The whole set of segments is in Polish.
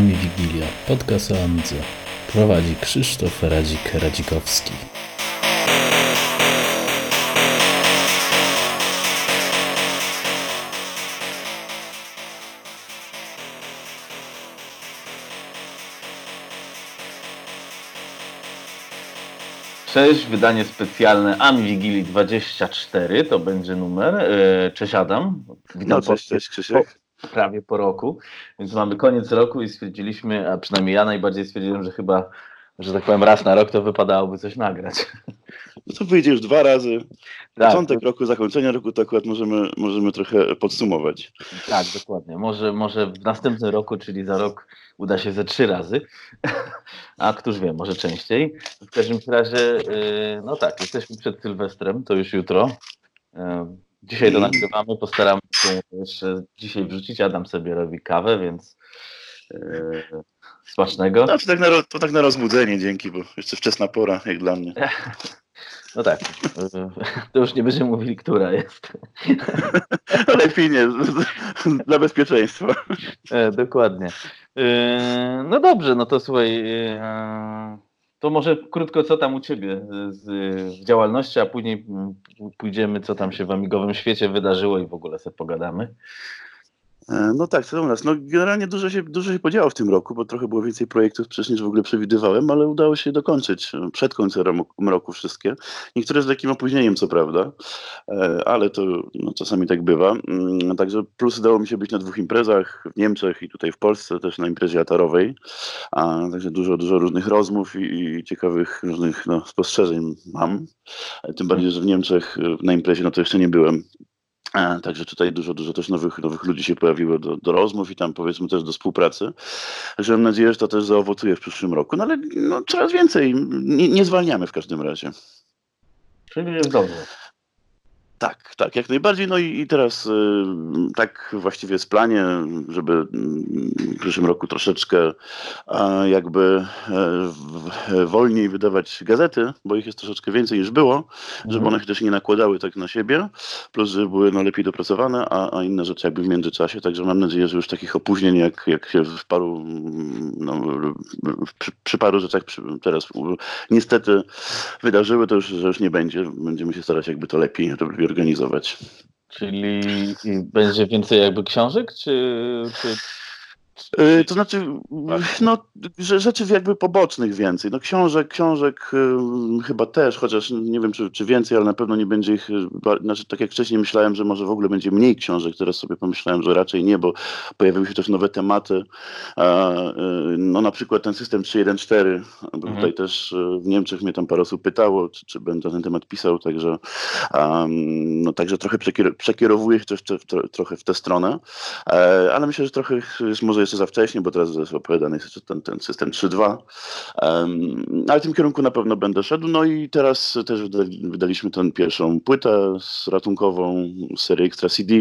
Ami Wigilia, podcast o Amidze. Prowadzi Krzysztof Radzik-Radzikowski. Cześć, wydanie specjalne Ami Wigilii 24, to będzie numer. E, cześć Adam. Witam no, cześć, cześć Krzysiek. Prawie po roku, więc mamy koniec roku i stwierdziliśmy, a przynajmniej ja najbardziej stwierdziłem, że chyba, że tak powiem raz na rok to wypadałoby coś nagrać. No to wyjdzie już dwa razy. Tak, Początek roku, zakończenie roku to akurat możemy, możemy trochę podsumować. Tak, dokładnie. Może, może w następnym roku, czyli za rok uda się ze trzy razy, a któż wie, może częściej. W każdym razie, yy, no tak, jesteśmy przed Sylwestrem, to już jutro. Dzisiaj to nagrywamy, postaramy się jeszcze dzisiaj wrzucić. Adam sobie robi kawę, więc yy, smacznego. No, to, tak na, to tak na rozbudzenie, dzięki, bo jeszcze wczesna pora, jak dla mnie. No tak, to już nie będziemy mówili, która jest. Lepiej nie, dla bezpieczeństwa. E, dokładnie. E, no dobrze, no to słuchaj, to może krótko co tam u Ciebie z działalności, a później pójdziemy co tam się w amigowym świecie wydarzyło i w ogóle sobie pogadamy. E, no tak, to u nas. No, generalnie dużo się, dużo się podziało w tym roku, bo trochę było więcej projektów przecież niż w ogóle przewidywałem, ale udało się dokończyć e, przed końcem roku wszystkie. Niektóre z takim opóźnieniem, co prawda, e, ale to no, czasami tak bywa. Mm, także plus udało mi się być na dwóch imprezach w Niemczech i tutaj w Polsce, też na imprezie atarowej. A, także dużo, dużo różnych rozmów i, i ciekawych różnych no, spostrzeżeń mam. Tym bardziej, że w Niemczech na imprezie no to jeszcze nie byłem. Także tutaj dużo, dużo też nowych, nowych ludzi się pojawiło do, do rozmów i tam powiedzmy też do współpracy. Także mam nadzieję, że to też zaowocuje w przyszłym roku. No ale no, coraz więcej. Nie, nie zwalniamy w każdym razie. Czyli jest dobrze. Tak, tak, jak najbardziej. No i, i teraz y, tak właściwie jest w planie, żeby mm, w przyszłym roku troszeczkę a, jakby e, wolniej wydawać gazety, bo ich jest troszeczkę więcej niż było, mhm. żeby one się też nie nakładały tak na siebie, plus żeby były no, lepiej dopracowane, a, a inne rzeczy jakby w międzyczasie. Także mam nadzieję, że już takich opóźnień, jak, jak się w paru, no, przy, przy paru rzeczach przy, teraz niestety wydarzyły, to już, że już nie będzie. Będziemy się starać jakby to lepiej robić organizować. Czyli będzie więcej jakby książek, czy, czy to znaczy, no, rzeczy jakby pobocznych więcej. No książek, książek y, chyba też, chociaż nie wiem czy, czy więcej, ale na pewno nie będzie ich, y, znaczy tak jak wcześniej myślałem, że może w ogóle będzie mniej książek, teraz sobie pomyślałem, że raczej nie, bo pojawiły się też nowe tematy. no na przykład ten system 3.1.4, bo mhm. tutaj też w Niemczech mnie tam parę osób pytało, czy, czy będę na ten temat pisał, także, no, także trochę przekierowuję się też trochę w tę stronę, e, ale myślę, że trochę jest może jeszcze za wcześnie, bo teraz opowiadany jest ten, ten system 3.2, um, ale w tym kierunku na pewno będę szedł. No i teraz też wydaliśmy tę pierwszą płytę z ratunkową serię Extra CD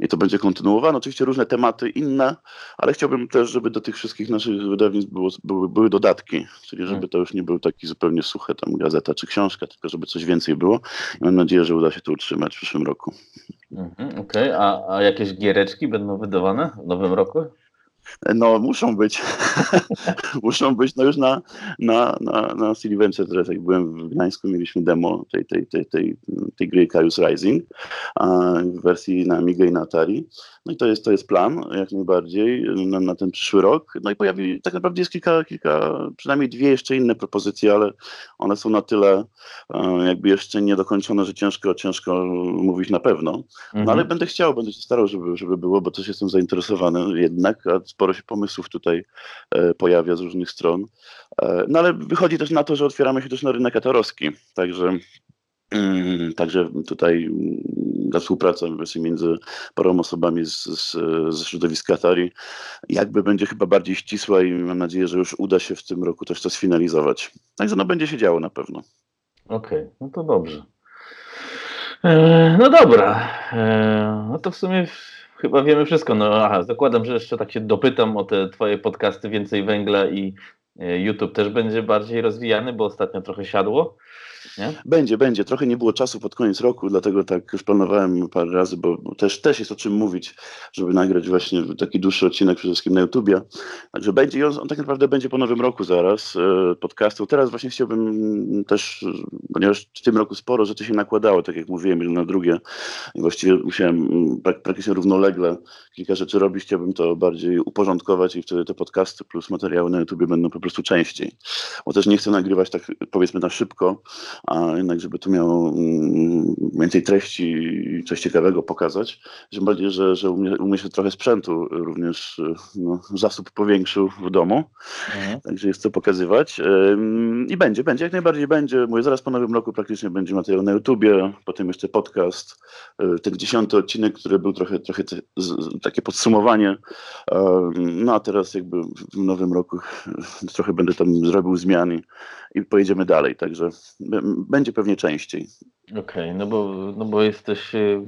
i to będzie kontynuowane. Oczywiście różne tematy inne, ale chciałbym też, żeby do tych wszystkich naszych wydawnictw było, były, były dodatki, czyli żeby hmm. to już nie był taki zupełnie suche tam gazeta czy książka, tylko żeby coś więcej było. I mam nadzieję, że uda się to utrzymać w przyszłym roku. Mhm, Okej, okay. a, a jakieś giereczki będą wydawane w nowym roku? No, muszą być. muszą być. No już na, na, na, na teraz jak byłem w Gdańsku, mieliśmy demo tej, tej, tej, tej, tej gry Kaius Rising w wersji na Amiga i na Atari. No i to jest, to jest plan, jak najbardziej, na, na ten przyszły rok. No i pojawi, tak naprawdę jest kilka, kilka, przynajmniej dwie jeszcze inne propozycje, ale one są na tyle jakby jeszcze niedokończone, że ciężko, ciężko mówić na pewno. No mhm. ale będę chciał, będę się starał, żeby, żeby było, bo też jestem zainteresowany jednak, a sporo się pomysłów tutaj e, pojawia z różnych stron. E, no ale wychodzi też na to, że otwieramy się też na rynek atarowski, także mm, Także tutaj mm, ta współpraca między paroma osobami z, z, ze środowiska Atari jakby będzie chyba bardziej ścisła i mam nadzieję, że już uda się w tym roku też to sfinalizować. Także no będzie się działo na pewno. Okej, okay, no to dobrze. E, no dobra, no to w sumie Chyba wiemy wszystko. No aha, zakładam, że jeszcze tak się dopytam o te twoje podcasty Więcej Węgla i e, YouTube też będzie bardziej rozwijany, bo ostatnio trochę siadło. Nie? Będzie, będzie. Trochę nie było czasu pod koniec roku, dlatego tak już planowałem parę razy, bo, też, też jest o czym mówić, żeby nagrać właśnie taki dłuższy odcinek przede wszystkim na YouTubie. Także będzie i on, on tak naprawdę będzie po nowym roku zaraz e, podcastu. Teraz właśnie chciałbym też, ponieważ w tym roku sporo rzeczy się nakładało, tak jak mówiłem, jedno na drugie. I właściwie musiałem prak praktycznie równolegle kilka rzeczy robić. Chciałbym to bardziej uporządkować i wtedy te podcasty plus materiały na YouTubie będą po prostu częściej. Bo też nie chcę nagrywać tak powiedzmy na szybko, a jednak żeby to miało mm, więcej treści i coś ciekawego pokazać. Tym bardziej, że, że u, mnie, u mnie się trochę sprzętu również no, zasób powiększył w domu, mhm. także jest co pokazywać. I będzie, będzie, jak najbardziej będzie. Mówię, zaraz po nowym roku praktycznie będzie materiał na YouTubie, potem jeszcze podcast, e, ten dziesiąty odcinek, który był trochę, trochę takie podsumowanie. No a teraz jakby w nowym roku trochę będę tam zrobił zmiany i pojedziemy dalej, także będzie pewnie częściej. Okej, okay, no, bo, no bo jesteś y,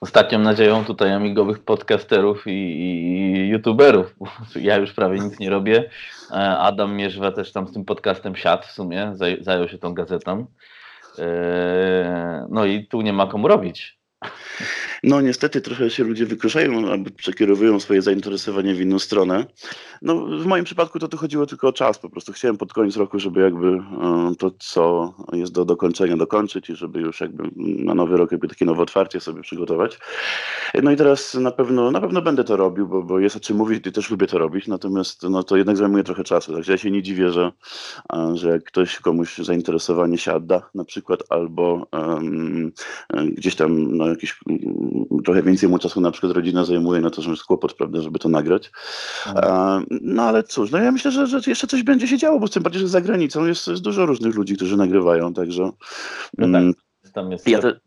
ostatnią nadzieją tutaj amigowych podcasterów i, i, youtuberów. Ja już prawie nic nie robię. E, Adam Mierzwa też tam z tym podcastem siadł w sumie, zajął się tą gazetą. E, no i tu nie ma komu robić. No niestety trochę się ludzie wykruszają albo przekierowują swoje zainteresowanie w inną stronę. No w moim przypadku to tu chodziło tylko o czas, po prostu chciałem pod koniec roku, żeby jakby e, to, co jest do dokończenia, dokończyć i żeby już jakby na nowy rok jakby takie nowe otwarcie sobie przygotować. No i teraz na pewno, na pewno będę to robił, bo, bo jest o czym mówić i też lubię to robić, natomiast no to jednak zajmuje trochę czasu, także ja się nie dziwię, że, że jak ktoś komuś zainteresowanie się odda na przykład albo um, gdzieś tam no, jakiś trochę więcej mu czasu na przykład rodzina zajmuje na to, że jest kłopot, prawda, żeby to nagrać. Mhm. No ale cóż, no ja myślę, że, że jeszcze coś będzie się działo, bo tym bardziej, że za granicą jest, jest dużo różnych ludzi, którzy nagrywają, także... No tak, mm, tam jest... Ja te,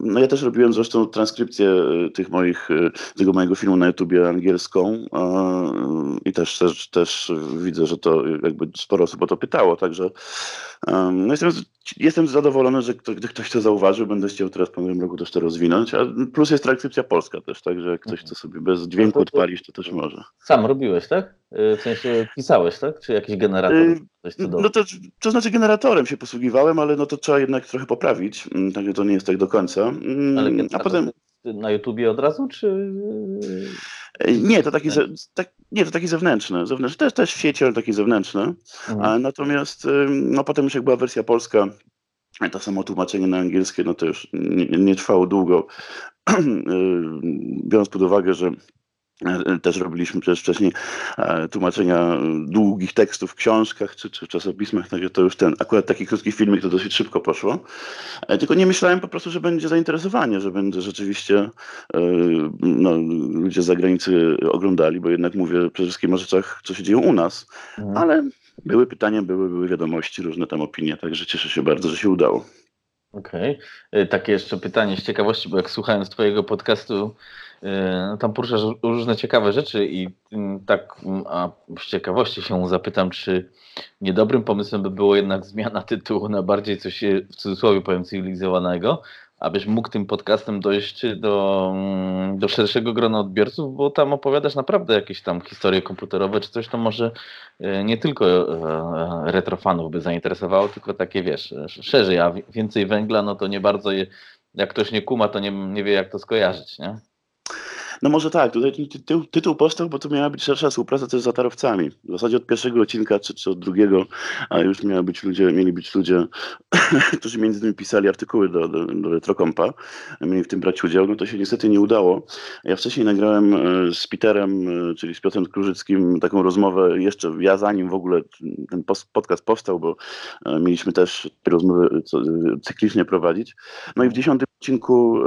no ja też robiłem zresztą transkrypcję e, tych moich, e, tego mojego filmu na YouTubie angielską i też, też, też widzę, że to jakby sporo osób o to pytało, także no jestem, jestem zadowolony, że ktoś, ktoś to zauważył, będę chciał teraz po nowym roku też to rozwinąć, a plus jest transkrypcja polska też, także jak ktoś chce sobie bez dźwięku odpalić, to też może. Sam robiłeś, tak? E, w sensie pisałeś, tak? Czy jakiś generator? No to, to znaczy generatorem się posługiwałem, ale no to trzeba jednak trochę poprawić, mm, także to nie jest tak do końca. Mm, ale a potem na YouTubie od razu, czy... Nie, to taki, tak, nie, to taki zewnętrzny, zewnętrzny też, też w sieci, ale taki zewnętrzny. Mhm. Natomiast no, potem już jak była wersja polska, to samo tłumaczenie na angielskie, no to już nie, nie trwało długo. Biorąc pod uwagę, że też robiliśmy przecież wcześniej e, tłumaczenia długich tekstów w książkach czy, czy w czasopismach, także to już ten, akurat taki krótki filmik to dosyć szybko poszło. E, tylko nie myślałem po prostu, że będzie zainteresowanie, że będzie rzeczywiście no, ludzie z zagranicy oglądali, bo jednak mówię przede wszystkim o rzeczach, co się dzieją u nas, mhm. ale były pytania, były, były wiadomości, różne tam opinie, także cieszę się bardzo, że się udało. Okej. Okay. Takie jeszcze pytanie z ciekawości, bo jak słuchając Twojego podcastu, no tam poruszasz różne ciekawe rzeczy i mm, tak mm, a z ciekawości się zapytam, czy niedobrym pomysłem by było jednak zmiana tytułu na bardziej coś w cudzysłowie powiem cywilizowanego, abyś mógł tym podcastem dojść do, mm, do szerszego grona odbiorców, bo tam opowiadasz naprawdę jakieś tam historie komputerowe czy coś, to może e, nie tylko e, retrofanów by zainteresowało, tylko takie wiesz, szerzej, a więcej węgla, no to nie bardzo je, jak ktoś nie kuma, to nie, nie wie jak to skojarzyć, nie? No może tak, tutaj tytuł, tytuł powstał, bo to miała być szersza współpraca też z zatarowcami. W zasadzie od pierwszego odcinka, czy, czy od drugiego, a już miały być ludzie, mieli być ludzie, którzy między innymi pisali artykuły do, do, do Retrokompa, mieli w tym brać udział, no to się niestety nie udało. Ja wcześniej nagrałem e, z Peterem, e, czyli z Piotrem Krużyckim taką rozmowę, jeszcze ja zanim w ogóle ten podcast powstał, bo e, mieliśmy też te rozmowy cyklicznie prowadzić. No i w dziesiątym odcinku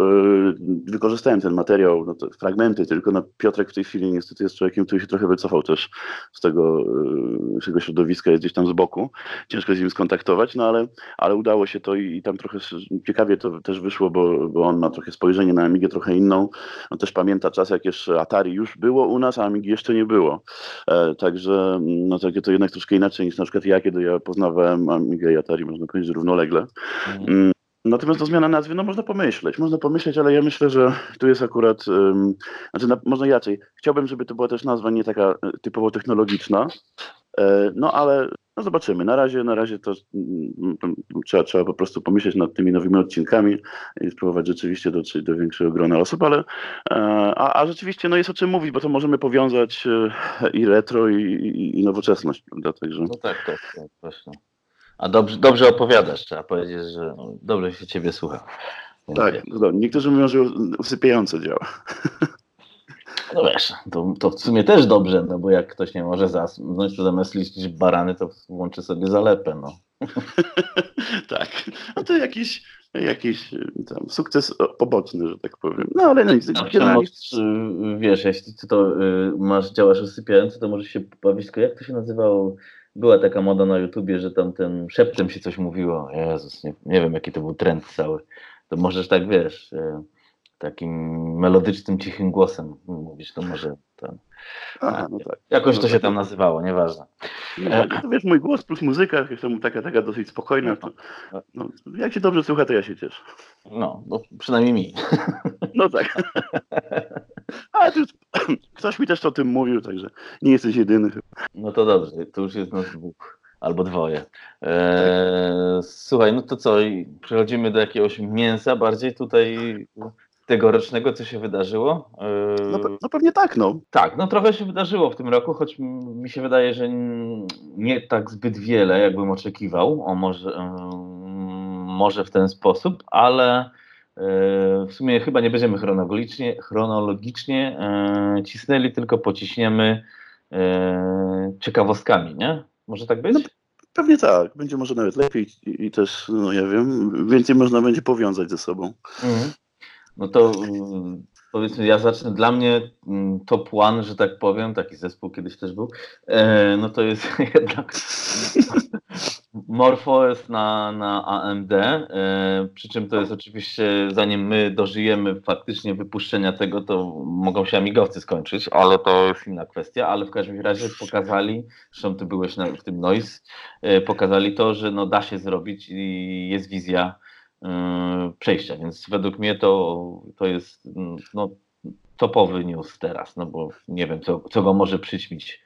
wykorzystałem ten materiał, no fragment fragmenty, tylko no, Piotrek w tej chwili niestety jest człowiekiem, który się trochę wycofał też z tego, z tego środowiska, jest gdzieś tam z boku. Ciężko z nim skontaktować, no ale, ale udało się to i, i tam trochę ciekawie to też wyszło, bo, bo on ma trochę spojrzenie na Amigę trochę inną. On też pamięta czas, jak jeszcze Atari już było u nas, a Amigi jeszcze nie było. E, także no takie to jednak troszkę inaczej niż na przykład ja, kiedy ja poznawałem Amigę i Atari, można powiedzieć, równolegle. Mhm. Mm. Natomiast do zmiana nazwy, no można pomyśleć, można pomyśleć, ale ja myślę, że tu jest akurat, um, znaczy na, można inaczej. Chciałbym, żeby to była też nazwa nie taka e, typowo technologiczna, e, no ale no zobaczymy. Na razie, na razie to mm, trzeba, trzeba po prostu pomyśleć nad tymi nowymi odcinkami i spróbować rzeczywiście dotrzeć do większego grona osób, ale e, a, a rzeczywiście no jest o czym mówić, bo to możemy powiązać e, i retro, i, i, i nowoczesność, prawda? Także... No tak, tak, tak, właśnie. A dobrze, dobrze opowiadasz, trzeba powiedzieć, że dobrze się ciebie słucha. tak, no, niektórzy mówią, że usypiająco działa. No wiesz, to, to w sumie też dobrze, no bo jak ktoś nie może zasnąć, to zamiast liczyć barany, to włączy sobie zalepę, no. tak, no to jakiś, jakiś tam sukces poboczny, że tak powiem. No ale no nic. No, generalnie... wiesz, jeśli ty to y, masz, działasz usypiająco, to możesz się bawić, tylko jak to się nazywało? Była taka moda na YouTubie, że tam ten szeptem się coś mówiło. Jezus, nie, nie wiem jaki to był trend cały. To możesz tak, wiesz... Y, takim melodycznym, cichym głosem mówić, to może ten. Aha, no tak. Jakoś to się tam nazywało, nieważne. No, to wiesz, mój głos plus muzyka, jestem taka, taka dosyć spokojna. To, no, jak się dobrze słucha, to ja się cieszę. No, no przynajmniej mi. No tak. Ale już, ktoś mi też o tym mówił, także nie jesteś jedyny. No to dobrze, to już jest nas dwóch albo dwoje. Eee, słuchaj, no to co, przechodzimy do jakiegoś mięsa bardziej tutaj tegorocznego, co się wydarzyło? No, no, pewnie tak, no. Tak, no trochę się wydarzyło w tym roku, choć mi się wydaje, że nie tak zbyt wiele, jakbym oczekiwał, o może, może w ten sposób, ale e, w sumie chyba nie będziemy chronologicznie, chronologicznie cisnęli, tylko pociśniemy ciekawostkami, nie? Może tak być? No, pewnie tak, będzie może nawet lepiej i, i, też, no ja wiem, więcej można będzie powiązać ze sobą. Mhm. No to mm, powiedzmy, ja zacznę. Dla mnie mm, top one, że tak powiem, taki zespół kiedyś też był, e, no to jest jednak MorphOS na, na AMD, e, przy czym to jest oczywiście, zanim my dożyjemy faktycznie wypuszczenia tego, to mogą się amigowcy skończyć, ale to jest inna kwestia, ale w każdym razie pokazali, zresztą ty byłeś na, w tym Noise, e, pokazali to, że no da się zrobić i jest wizja przejścia, więc według mnie to, to jest no, topowy news teraz, no bo nie wiem, co, co go może przyćmić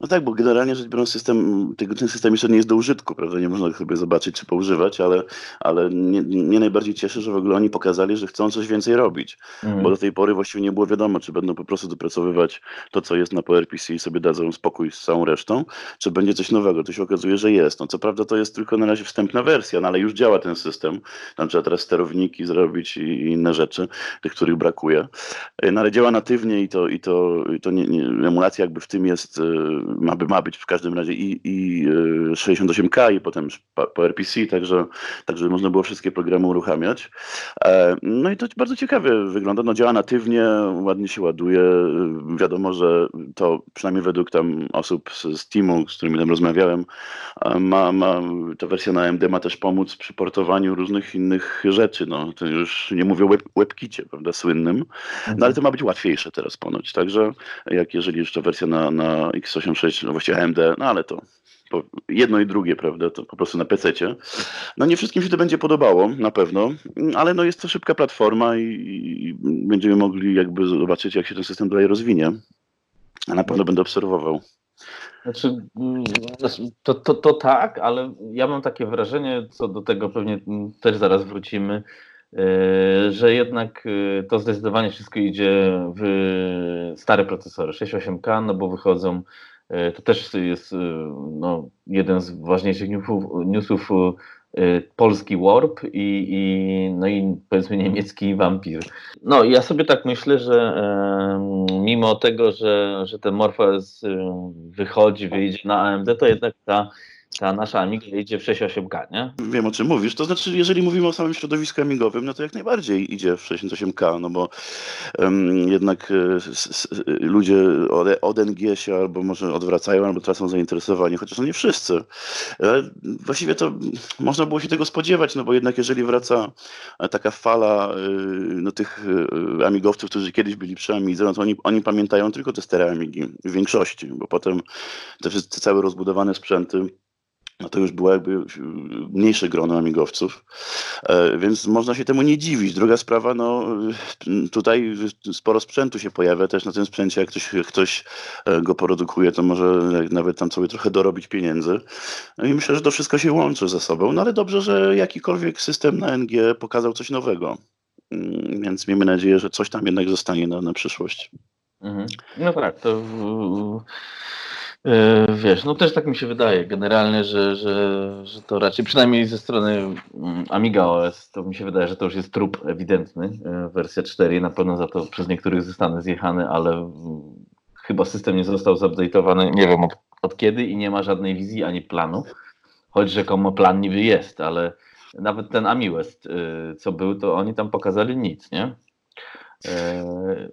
no tak, bo generalnie rzecz biorąc system, ten system jeszcze nie jest do użytku, prawda? Nie można sobie zobaczyć czy poużywać, ale, ale mnie, mnie najbardziej cieszy, że w ogóle oni pokazali, że chcą coś więcej robić. Mm. Bo do tej pory właściwie nie było wiadomo, czy będą po prostu dopracowywać to, co jest na PowerPC i sobie dadzą spokój z całą resztą, czy będzie coś nowego. To się okazuje, że jest. No co prawda to jest tylko na razie wstępna wersja, no ale już działa ten system. Tam trzeba teraz sterowniki zrobić i, inne rzeczy, tych, których brakuje. No ale działa natywnie i to, i to, i to nie, nie, emulacja jakby w tym jest y, ma, ma być w każdym razie i, i 68K e, i potem PowerPC, także, także można było wszystkie programy uruchamiać. E, no i to bardzo ciekawie wygląda. No działa natywnie, ładnie się ładuje. Wiadomo, że to przynajmniej według tam osób z, teamu, z którymi tam rozmawiałem, e, ma, ma, ta wersja na AMD ma też pomóc przy portowaniu różnych innych rzeczy. No, to już nie mówię o web, WebKicie, prawda, słynnym, no ale to ma być łatwiejsze teraz ponoć. Także jak jeżeli jeszcze wersja na, na x86 6, no właściwie AMD, no ale to jedno i drugie, prawda, to po prostu na PC. No nie wszystkim się to będzie podobało, na pewno, ale no jest to szybka platforma i, i będziemy mogli jakby zobaczyć, jak się ten system dalej rozwinie. A na pewno będę obserwował. Znaczy, to, to, to tak, ale ja mam takie wrażenie, co do tego pewnie też zaraz wrócimy, e, że jednak e, to zdecydowanie wszystko idzie w stare procesory 6.8K, no bo wychodzą to też jest e, no, jeden z ważniejszych newsów, newsów e, polski Warp i, i, no i powiedzmy niemiecki Vampir. No ja sobie tak myślę, że mimo tego, że, że ten Morpheus wychodzi, wyjdzie na AMD, to jednak ta ta nasza Amiga idzie w 6.8K, nie? Wiem o czym mówisz. To znaczy, jeżeli mówimy o samym środowisku amigowym, no to jak najbardziej idzie w 68K, no bo um, jednak e, s, s, ludzie od, od NG się albo może odwracają, albo tracą zainteresowanie, chociaż no nie wszyscy. E, właściwie to można było się tego spodziewać, no bo jednak jeżeli wraca taka fala e, no, tych e, amigowców, którzy kiedyś byli przy Amidze, no to oni, oni pamiętają tylko te stare Amigi w większości, bo potem te, te całe rozbudowane sprzęty no to już było jakby mniejsze grono amigowców, e, więc można się temu nie dziwić. Druga sprawa, no tutaj sporo sprzętu się pojawia też na tym sprzęcie, jak ktoś, jak ktoś e, go produkuje, to może nawet tam sobie trochę dorobić pieniędzy. No i myślę, że to wszystko się łączy ze sobą, no ale dobrze, że jakikolwiek system na NG pokazał coś nowego, mm, więc miejmy nadzieję, że coś tam jednak zostanie na, na przyszłość. Mhm. No tak, to wiesz, no też tak mi się wydaje generalnie, że, że, że to raczej przynajmniej ze strony mm, Amiga OS to mi się wydaje, że to już jest trup ewidentny. E, wersja 4 na pewno za to przez niektórych zostanę zjechany, ale chyba system nie został zupdate'owany, nie wiem od, od kiedy i nie ma żadnej wizji ani planu. Choć rzekomo plan niby jest, ale nawet ten AmiWest, e, co był, to oni tam pokazali nic, nie?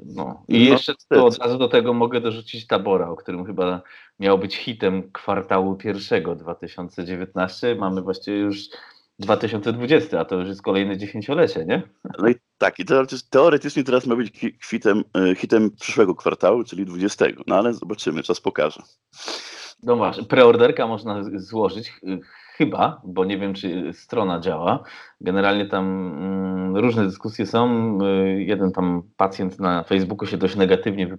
No. I no, jeszcze to od razu do tego mogę dorzucić Tabora, o którym chyba miał być hitem kwartału pierwszego 2019. Mamy właściwie już 2020, a to już jest kolejne dziesięciolecie, nie? No i tak, i teoretycznie teraz ma być hitem, e, hitem przyszłego kwartału, czyli 20. No ale zobaczymy, czas pokaże. No właśnie, preorderka można złożyć chyba, bo nie wiem, czy strona działa. Generalnie tam mm, różne dyskusje są. Y, jeden tam pacjent na Facebooku się dość negatywnie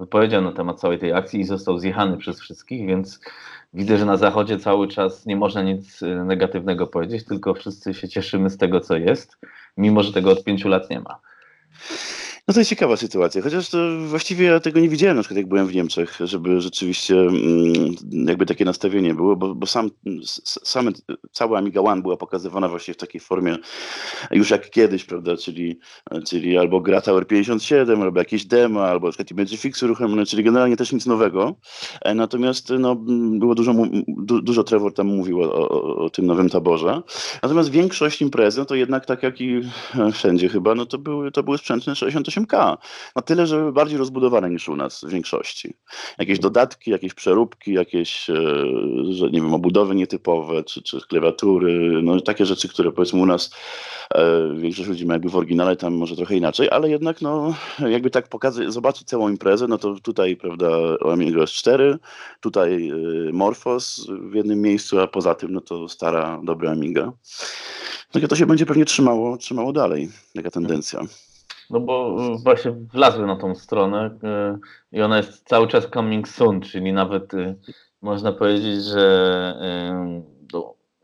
wypowiedział na temat całej tej akcji i został zjechany przez wszystkich, więc widzę, że na zachodzie cały czas nie można nic y, negatywnego powiedzieć, tylko wszyscy się cieszymy z tego, co jest, mimo że tego od pięciu lat nie ma. No to jest ciekawa sytuacja, chociaż to właściwie ja tego nie widziałem, na przykład jak byłem w Niemczech, żeby rzeczywiście mm, jakby takie nastawienie było, bo, bo sam, cała Amiga One była pokazywana właśnie w takiej formie już jak kiedyś, prawda, czyli, czyli albo gra Tower 57, albo jakieś demo, albo na przykład Imagifix uruchomione, czyli generalnie też nic nowego. E, natomiast no, było dużo, du, dużo Trevor tam mówił o, o, o, tym nowym taborze. Natomiast większość imprezy, no to jednak tak jak i wszędzie chyba, no to były, to były sprzęty 68 8K. No tyle, że bardziej rozbudowane niż u nas w większości. Jakieś dodatki, jakieś przeróbki, jakieś, e, że nie wiem, obudowy nietypowe, czy, czy klawiatury, no takie rzeczy, które powiedzmy u nas e, większość ludzi ma jakby w oryginale, tam może trochę inaczej, ale jednak no jakby tak pokazać, zobaczyć całą imprezę, no to tutaj, prawda, Amiga S4, tutaj e, Morphos w jednym miejscu, a poza tym no to stara, dobra Amiga. No i to się będzie pewnie trzymało, trzymało dalej, taka tendencja. No bo y, właśnie wlazły na tą stronę y, i ona jest cały czas coming soon, czyli nawet y, można powiedzieć, że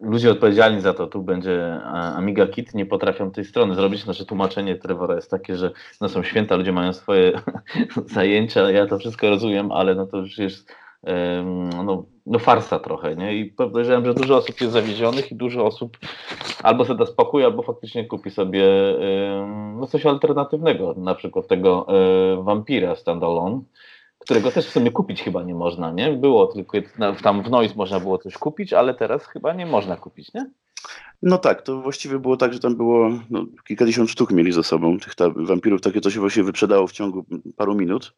ludzie odpowiedzialni za to, tu będzie Amiga Kit, nie potrafią tej strony zrobić. Nasze tłumaczenie Trevora jest takie, że no są święta, ludzie mają swoje zajęcia, ja to wszystko rozumiem, ale no to już jest no, no farsa trochę, nie? I podejrzewam, że dużo osób jest zawiedzionych i dużo osób albo sobie da spokój, albo faktycznie kupi sobie no, coś alternatywnego, na przykład tego e, Vampira Standalone, którego też w sumie kupić chyba nie można, nie? Było tylko tam w Noise można było coś kupić, ale teraz chyba nie można kupić, nie? No tak, to właściwie było tak, że tam było no, kilkadziesiąt sztuk mieli ze sobą tych wampirów. Takie to się właśnie wyprzedało w ciągu paru minut,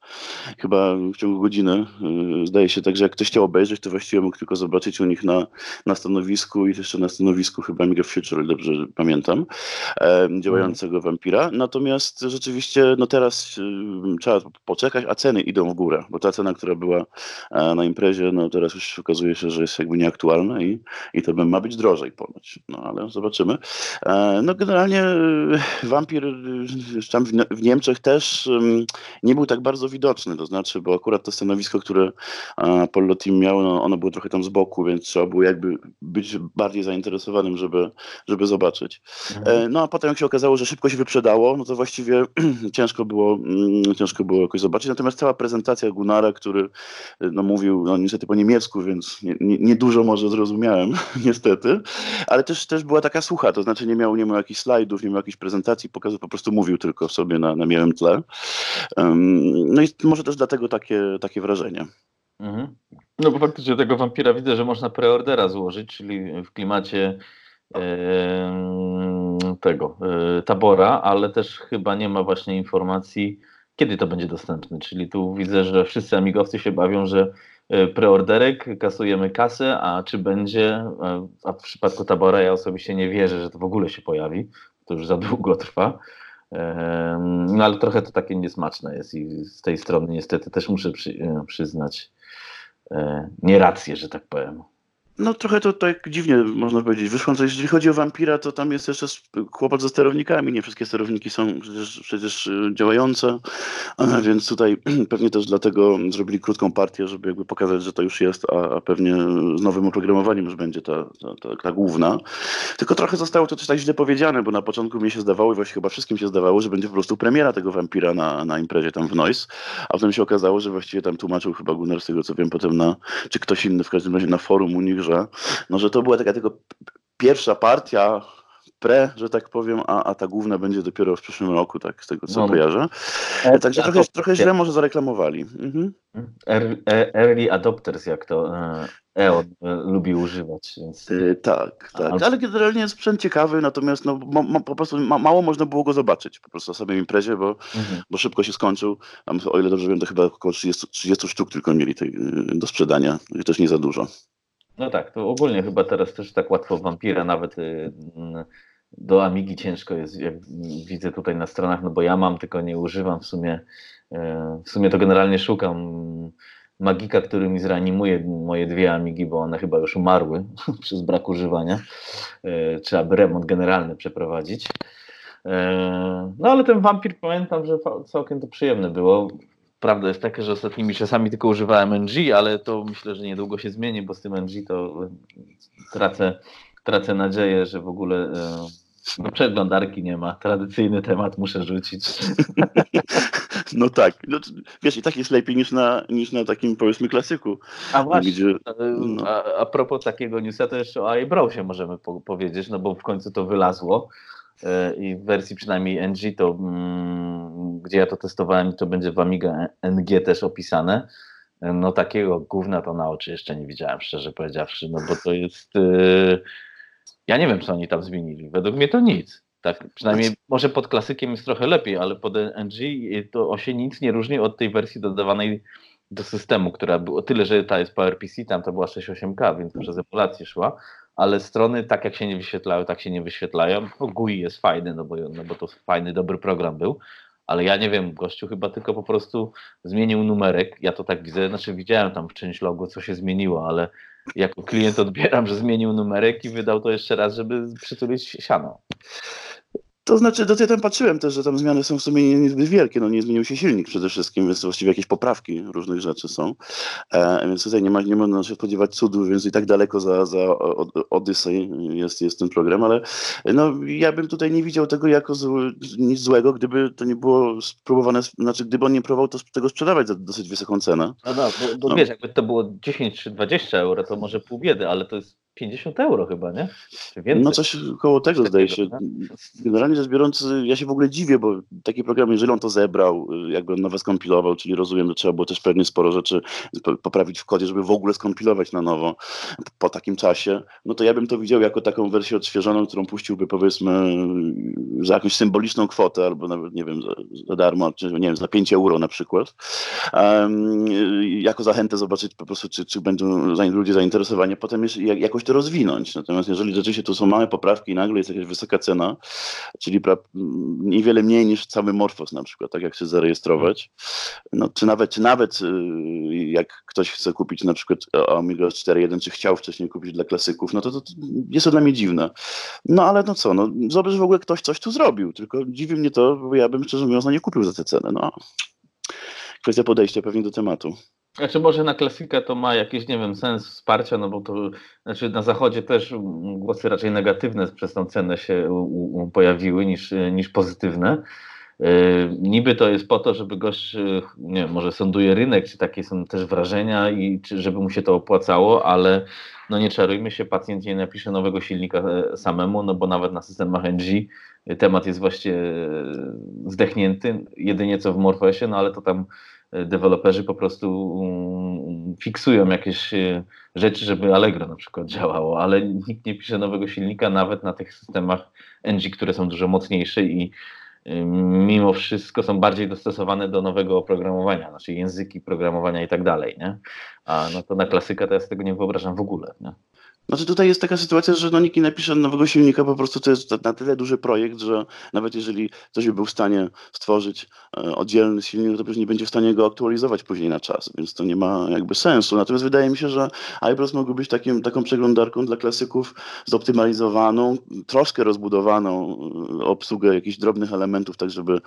chyba w ciągu godziny. Yy, zdaje się tak, że jak ktoś chciał obejrzeć, to właściwie mógł tylko zobaczyć u nich na, na stanowisku i jeszcze na stanowisku chyba Amiga Future, dobrze pamiętam, e, działającego wampira. Natomiast rzeczywiście no teraz e, trzeba poczekać, a ceny idą w górę, bo ta cena, która była e, na imprezie, no teraz już okazuje się, że jest jakby nieaktualna i, i to ma być drożej ponoć. No, ale zobaczymy. E, no generalnie e, wampir e, tam w Niemczech też nie był tak bardzo widoczny, to znaczy, bo akurat to stanowisko, które Apollo Team miało, no ono było trochę tam z boku, więc trzeba było jakby być bardziej zainteresowanym, żeby, żeby zobaczyć. Mhm. No a potem jak się okazało, że szybko się wyprzedało, no to właściwie ciężko było, mm, ciężko było jakoś zobaczyć. Natomiast cała prezentacja Gunara, który no, mówił no, niestety po niemiecku, więc nie, nie, nie może zrozumiałem, niestety, ale też, też była taka sucha, to znaczy nie miał, nie miał jakichś slajdów, nie miał jakichś prezentacji, pokazał, po prostu mówił tylko sobie na, na miałym tle. Um, no i może też dlatego takie, takie wrażenie. Mhm. No bo faktycznie tego wampira widzę, że można preordera złożyć, czyli w klimacie tego e, tabora, ale też chyba nie ma właśnie informacji, kiedy to będzie dostępne. Czyli tu widzę, że wszyscy amigowcy się bawią, że E, preorderek, kasujemy kasę, a czy będzie, e, a w przypadku Tabora ja osobiście nie wierzę, że to w ogóle się pojawi, to już za długo trwa. E, no ale trochę to takie niesmaczne jest i z tej strony niestety też muszę przy, przyznać nierację, że tak powiem. No trochę to tak dziwnie można powiedzieć. Wyszło, że jeżeli chodzi o Vampira, to tam jest jeszcze kłopot ze sterownikami. Nie wszystkie sterowniki są przecież, przecież y, działające, więc tutaj pewnie też dlatego zrobili krótką partię, żeby jakby pokazać, że to już jest, a, a pewnie z nowym oprogramowaniem już będzie ta, ta, ta, ta, główna. Tylko trochę zostało to też tak źle powiedziane, bo na początku mi się zdawało i właściwie chyba wszystkim się zdawało, że będzie po prostu premiera tego Vampira na, na imprezie tam w Noise, a potem się okazało, że właściwie tam tłumaczył chyba Gunnar z tego co wiem potem na, czy ktoś inny w każdym razie na forum u nich, że, no, że to była taka tylko pierwsza partia pre, że tak powiem, a, a ta główna będzie dopiero w przyszłym roku, tak z tego co no. kojarzę. E, Także trochę, trochę źle może zareklamowali. Mhm. E, early adopters, jak to EON e, lubi używać. Więc... tak, tak. Ale generalnie jest sprzęt ciekawy, natomiast no, ma, po prostu ma, mało można było go zobaczyć po prostu na samej imprezie, bo, mhm. bo szybko się skończył. Tam, o ile dobrze wiem, to chyba około 30, 30 sztuk tylko mieli tej, do sprzedania, też nie za dużo. No tak, to ogólnie chyba teraz też tak łatwo wampira nawet y, do Amigi ciężko jest, jak widzę tutaj na stronach, no bo ja mam, tylko nie używam w sumie. Y, w sumie to generalnie szukam magika, który mi zreanimuje moje dwie Amigi, bo one chyba już umarły przez brak używania. Y, trzeba by remont generalny przeprowadzić. No ale ten wampir pamiętam, że całkiem to przyjemne było. Prawda jest taka, że ostatnimi czasami tylko używałem NG, ale to myślę, że niedługo się zmieni, bo z tym NG to e, tracę, tracę nadzieję, że w ogóle e, no, przeglądarki nie ma. Tradycyjny temat muszę rzucić. No tak. No, wiesz, i tak jest lepiej niż na, niż na takim powiedzmy klasyku. A właśnie, gdzie, e, no. a, a propos takiego newsa, to jeszcze o iBrowsie możemy po powiedzieć, no bo w końcu to wylazło. E, i w wersji przynajmniej NG, to mm, gdzie ja to testowałem, to będzie w Amiga NG też opisane. E, no takiego gówna to na oczy jeszcze nie widziałem, szczerze powiedziawszy, no bo to jest... Yy, ja nie wiem, co oni tam zmienili. Według mnie to nic. Tak, przynajmniej może pod klasykiem jest trochę lepiej, ale pod NG to się nic nie różni od tej wersji dodawanej do systemu, która była tyle, że ta jest PowerPC, tam to była 6.8K, więc przez emulację szła, ale strony tak jak się nie wyświetlają, tak się nie wyświetlają. No, GUI jest fajny, no bo, no bo to fajny, dobry program był, ale ja nie wiem, gościu chyba tylko po prostu zmienił numerek, ja to tak widzę, znaczy widziałem tam w część logo, co się zmieniło, ale jako klient odbieram, że zmienił numerek i wydał to jeszcze raz, żeby przytulić siano. To znaczy, do ja tam patrzyłem też, że tam zmiany są w sumie niezbyt wielkie. No nie zmienił się silnik przede wszystkim, więc właściwie jakieś poprawki różnych rzeczy są. E, więc tutaj nie, ma, nie można się spodziewać cudów, więc i tak daleko za, za Odyssey jest, jest ten program, ale no, ja bym tutaj nie widział tego jako zły, nic złego, gdyby to nie było spróbowane, znaczy gdyby on nie próbował to, tego sprzedawać za dosyć wysoką cenę. No, no bo, bo no. wiesz, jakby to było 10 czy 20 euro, to może pół biedy, ale to jest 50 euro chyba, nie? No coś koło tego zdaje się. Generalnie rzecz biorąc, ja się w ogóle dziwię, bo taki program, jeżeli on to zebrał, jakby on nowe skompilował, czyli rozumiem, że trzeba było też pewnie sporo rzeczy poprawić w kodzie, żeby w ogóle skompilować na nowo po takim czasie, no to ja bym to widział jako taką wersję odświeżoną, którą puściłby powiedzmy za jakąś symboliczną kwotę, albo nawet, nie wiem, za, za darmo, czy nie wiem, za 5 euro na przykład. Um, jako zachętę zobaczyć po prostu, czy, czy będą ludzie zainteresowani. Potem jest jakoś to rozwinąć. Natomiast jeżeli rzeczywiście tu są małe poprawki i nagle jest jakaś wysoka cena, czyli niewiele mniej niż cały Morfos na przykład, tak jak się zarejestrować, no, czy nawet, czy nawet y, jak ktoś chce kupić na przykład Amiga 4.1, czy chciał wcześniej kupić dla klasyków, no to, to, to jest to dla mnie dziwne. No ale no co, no zobacz, że w ogóle ktoś coś tu zrobił, tylko dziwi mnie to, bo ja bym szczerze mówiąc no, nie kupił za tę cenę. No. Kwestia podejścia pewnie do tematu. Znaczy może na klasykę to ma jakiś, nie wiem, sens wsparcia, no bo to, znaczy na zachodzie też głosy raczej negatywne przez tą cenę się u, u, pojawiły niż, niż pozytywne. Yy, niby to jest po to, żeby gość, nie wiem, może sąduje rynek, czy takie są też wrażenia i czy, żeby mu się to opłacało, ale no nie czarujmy się, pacjent nie napisze nowego silnika e, samemu, no bo nawet na systemach NG temat jest właśnie zdechnięty, jedynie co w Morfosie, no ale to tam deweloperzy po prostu mm, fiksują jakieś e, rzeczy, żeby Allegro na przykład działało, ale nikt nie pisze nowego silnika nawet na tych systemach NG, które są dużo mocniejsze i e, mimo wszystko są bardziej dostosowane do nowego oprogramowania, znaczy języki programowania i tak dalej, nie? A no to na klasykę to ja sobie tego nie wyobrażam w ogóle, nie? Znaczy tutaj jest taka sytuacja, że no nikt nie napisze nowego silnika, po prostu to jest na tyle duży projekt, że nawet jeżeli ktoś by był w stanie stworzyć e, oddzielny silnik, to przecież nie będzie w stanie go aktualizować później na czas, więc to nie ma jakby sensu. Natomiast wydaje mi się, że iPros mógłby być takim, taką przeglądarką dla klasyków zoptymalizowaną, troszkę rozbudowaną e, obsługę jakichś drobnych elementów, tak żeby,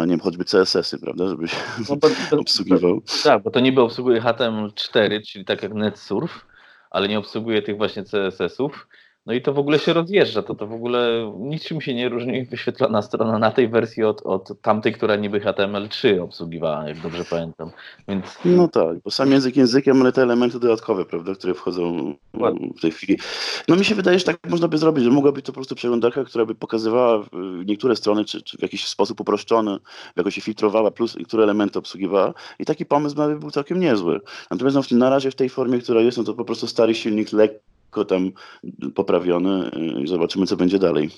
nie wiem, choćby CSS-y, prawda, żeby się no, to, obsługiwał. tak, bo to niby obsługuje HTML4, czyli tak jak NetSurf, ale nie obsługuje tych właśnie CSS-ów. No i to w ogóle się rozjeżdża, to to w ogóle niczym się nie różni wyświetlona strona na tej wersji od, od tamtej, która niby HTML3 obsługiwała, jak dobrze pamiętam. Więc... No tak, bo sam język językiem, ale te elementy dodatkowe, prawda, które wchodzą w tej chwili. No mi się wydaje, że tak można by zrobić, że mogła być to po prostu przeglądarka, która by pokazywała niektóre strony, czy, czy w jakiś sposób uproszczony, jakoś się filtrowała, plus które elementy obsługiwała i taki pomysł by był całkiem niezły. Natomiast no, na razie w tej formie, która jest, no to po prostu stary silnik lekki, lekko tam poprawiony i zobaczymy, co będzie dalej.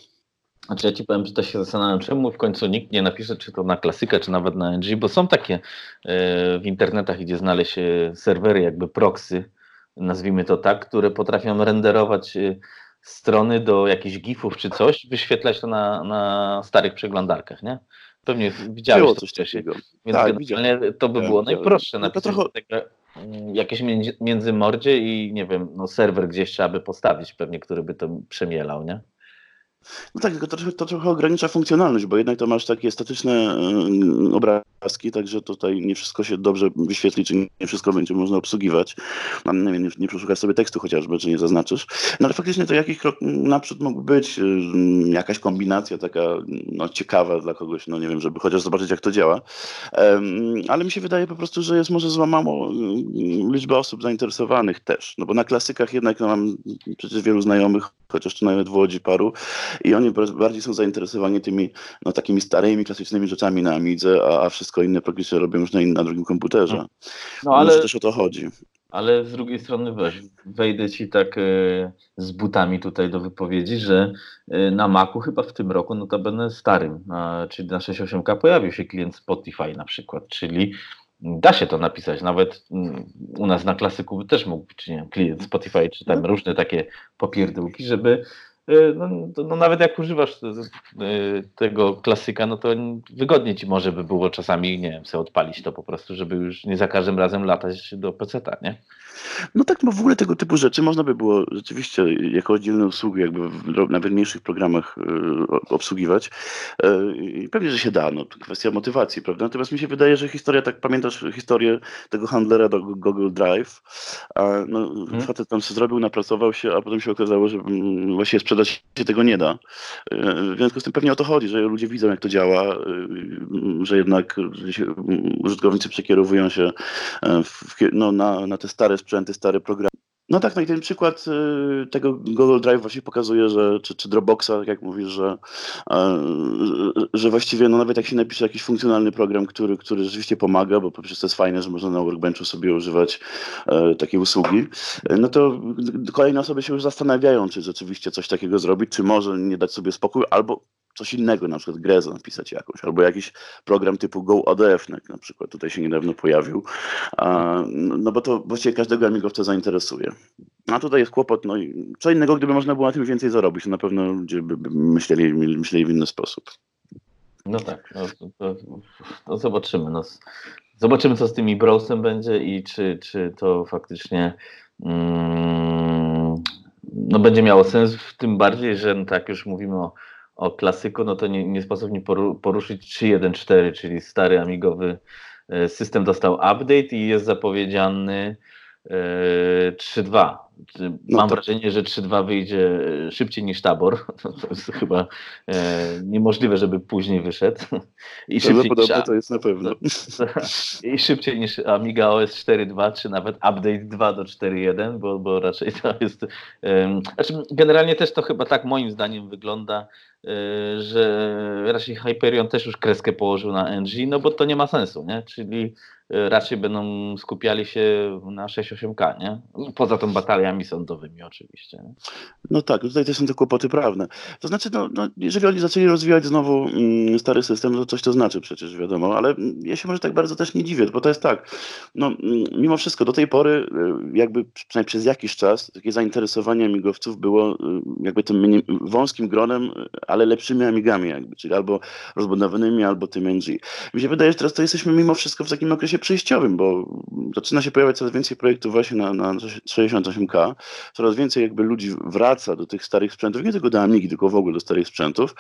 Znaczy ja ci powiem, że to się zastanawiam, czemu w końcu nikt nie napisze, czy to na klasykę, czy nawet na NG, bo są takie e, w internetach, gdzie znaleźć serwery jakby proxy, nazwijmy to tak, które potrafią renderować strony do jakichś gifów czy coś, wyświetlać to na, na starych przeglądarkach, nie? Pewnie widziałeś Było coś takiego. Więc tak, generalnie to by tak, było najprostsze no napisać trochę... Mm, jakieś między, międzymordzie i nie wiem, no serwer gdzieś trzeba by postawić pewnie, który by to przemielał, nie? No tak, tylko to, to trochę ogranicza funkcjonalność, bo jednak to masz takie statyczne y, obrazki, także tutaj nie wszystko się dobrze wyświetli, czy nie wszystko będzie można obsługiwać. Nie, nie, nie przeszukasz sobie tekstu chociażby, czy nie zaznaczysz. No ale faktycznie to jakiś krok naprzód mógł być, y, jakaś kombinacja taka no, ciekawa dla kogoś, no nie wiem, żeby chociaż zobaczyć jak to działa. Ale mi się wydaje po prostu, że jest może złamało y, liczba osób zainteresowanych też, no bo na klasykach jednak no, mam przecież wielu znajomych, chociaż tu nawet w Łodzi paru, i oni bardziej są zainteresowani tymi no, takimi starymi, klasycznymi rzeczami na Amidze, a, a wszystko inne praktycznie robią już na, na drugim komputerze. No, no ale też o to chodzi. Ale z drugiej strony weź, wejdę ci tak e, z butami tutaj do wypowiedzi, że e, na Macu chyba w tym roku, no to będę starym, czyli na 6.8K pojawił się klient Spotify na przykład, czyli da się to napisać, nawet mm, u nas na klasyku też mógł być nie wiem, klient Spotify, czy tam no. różne takie popierdółki, żeby Y, no, no, nawet jak używasz y, tego klasyka, no to wygodnie ci może by było czasami, nie wiem, sobie odpalić to po prostu, żeby już nie za każdym razem latać do PC-ta, nie? No tak, bo w ogóle tego typu rzeczy można by było rzeczywiście jako oddzielne usługi jakby w nawet mniejszych programach y, obsługiwać. I pewnie, że się da, no to kwestia motywacji, prawda? Natomiast mi się wydaje, że historia, tak pamiętasz historię tego handlera do Google Drive, a no, hmm. facet tam się zrobił, napracował się, a potem się okazało, że mm, właściwie sprzedać się tego nie da. E, w związku z tym pewnie o to chodzi, że ludzie widzą, jak to działa, e, że jednak użytkownicy przekierowują się e, w, no, na, na te stare sprzęty, stare programy. No tak, no i ten przykład y, tego Google Drive właśnie pokazuje, że, czy, czy Dropboxa, tak jak mówisz, że, że właściwie no nawet jak się napisze jakiś funkcjonalny program, który, który rzeczywiście pomaga, bo przecież to jest fajne, że można na Workbenchu sobie używać e, takiej usługi, no to kolejne osoby się już zastanawiają, czy rzeczywiście coś takiego zrobić, czy może nie dać sobie spokój, albo coś innego, na przykład grę napisać jakąś, albo jakiś program typu GoADF na, przykład tutaj się niedawno pojawił, no bo to właściwie każdego amigowca zainteresuje. A tutaj jest kłopot, no i co innego, gdyby można było na tym więcej zarobić, to na pewno ludzie by, myśleli, myśleli w inny sposób. No tak, no, to, to, to zobaczymy. No, zobaczymy, co z tymi browsem będzie i czy, czy to faktycznie mm, no, będzie miało sens, tym bardziej, że no, tak już mówimy o o klasyku, no to nie, nie sposób nie poruszyć 3.1.4, czyli stary amigowy e, system dostał update i jest zapowiedziany 3.2. E, no Mam to... wrażenie, że 3.2 wyjdzie szybciej niż tabor. To jest chyba e, niemożliwe, żeby później wyszedł. I szybciej niż, to jest na pewno. I szybciej niż Amiga OS 4.2, czy nawet update 2 do 4.1, bo, bo raczej to jest. Um, znaczy generalnie też to chyba tak moim zdaniem wygląda, Y, że raczej Hyperion też już kreskę położył na NG, no bo to nie ma sensu, nie? Czyli y, raczej będą skupiali się na 6.8K, nie? Poza tą batalią krajami sądowymi oczywiście. No tak, tutaj też są te kłopoty prawne. To znaczy, no, no jeżeli oni zaczęli rozwijać znowu mm, stary system, to coś to znaczy przecież, wiadomo, ale ja się może tak bardzo też nie dziwię, bo to jest tak, no mm, mimo wszystko do tej pory y, jakby przynajmniej przez jakiś czas takie zainteresowanie amigowców było y, jakby tym wąskim gronem, ale lepszymi amigami jakby, czyli albo rozbudowanymi, albo tym NG. Mi się wydaje, że teraz to jesteśmy mimo wszystko w takim okresie przejściowym, bo zaczyna się pojawiać coraz więcej projektów właśnie na, na 68K, coraz więcej jakby ludzi wraca do tych starych sprzętów, nie tylko do Amigi, tylko w ogóle do starych sprzętów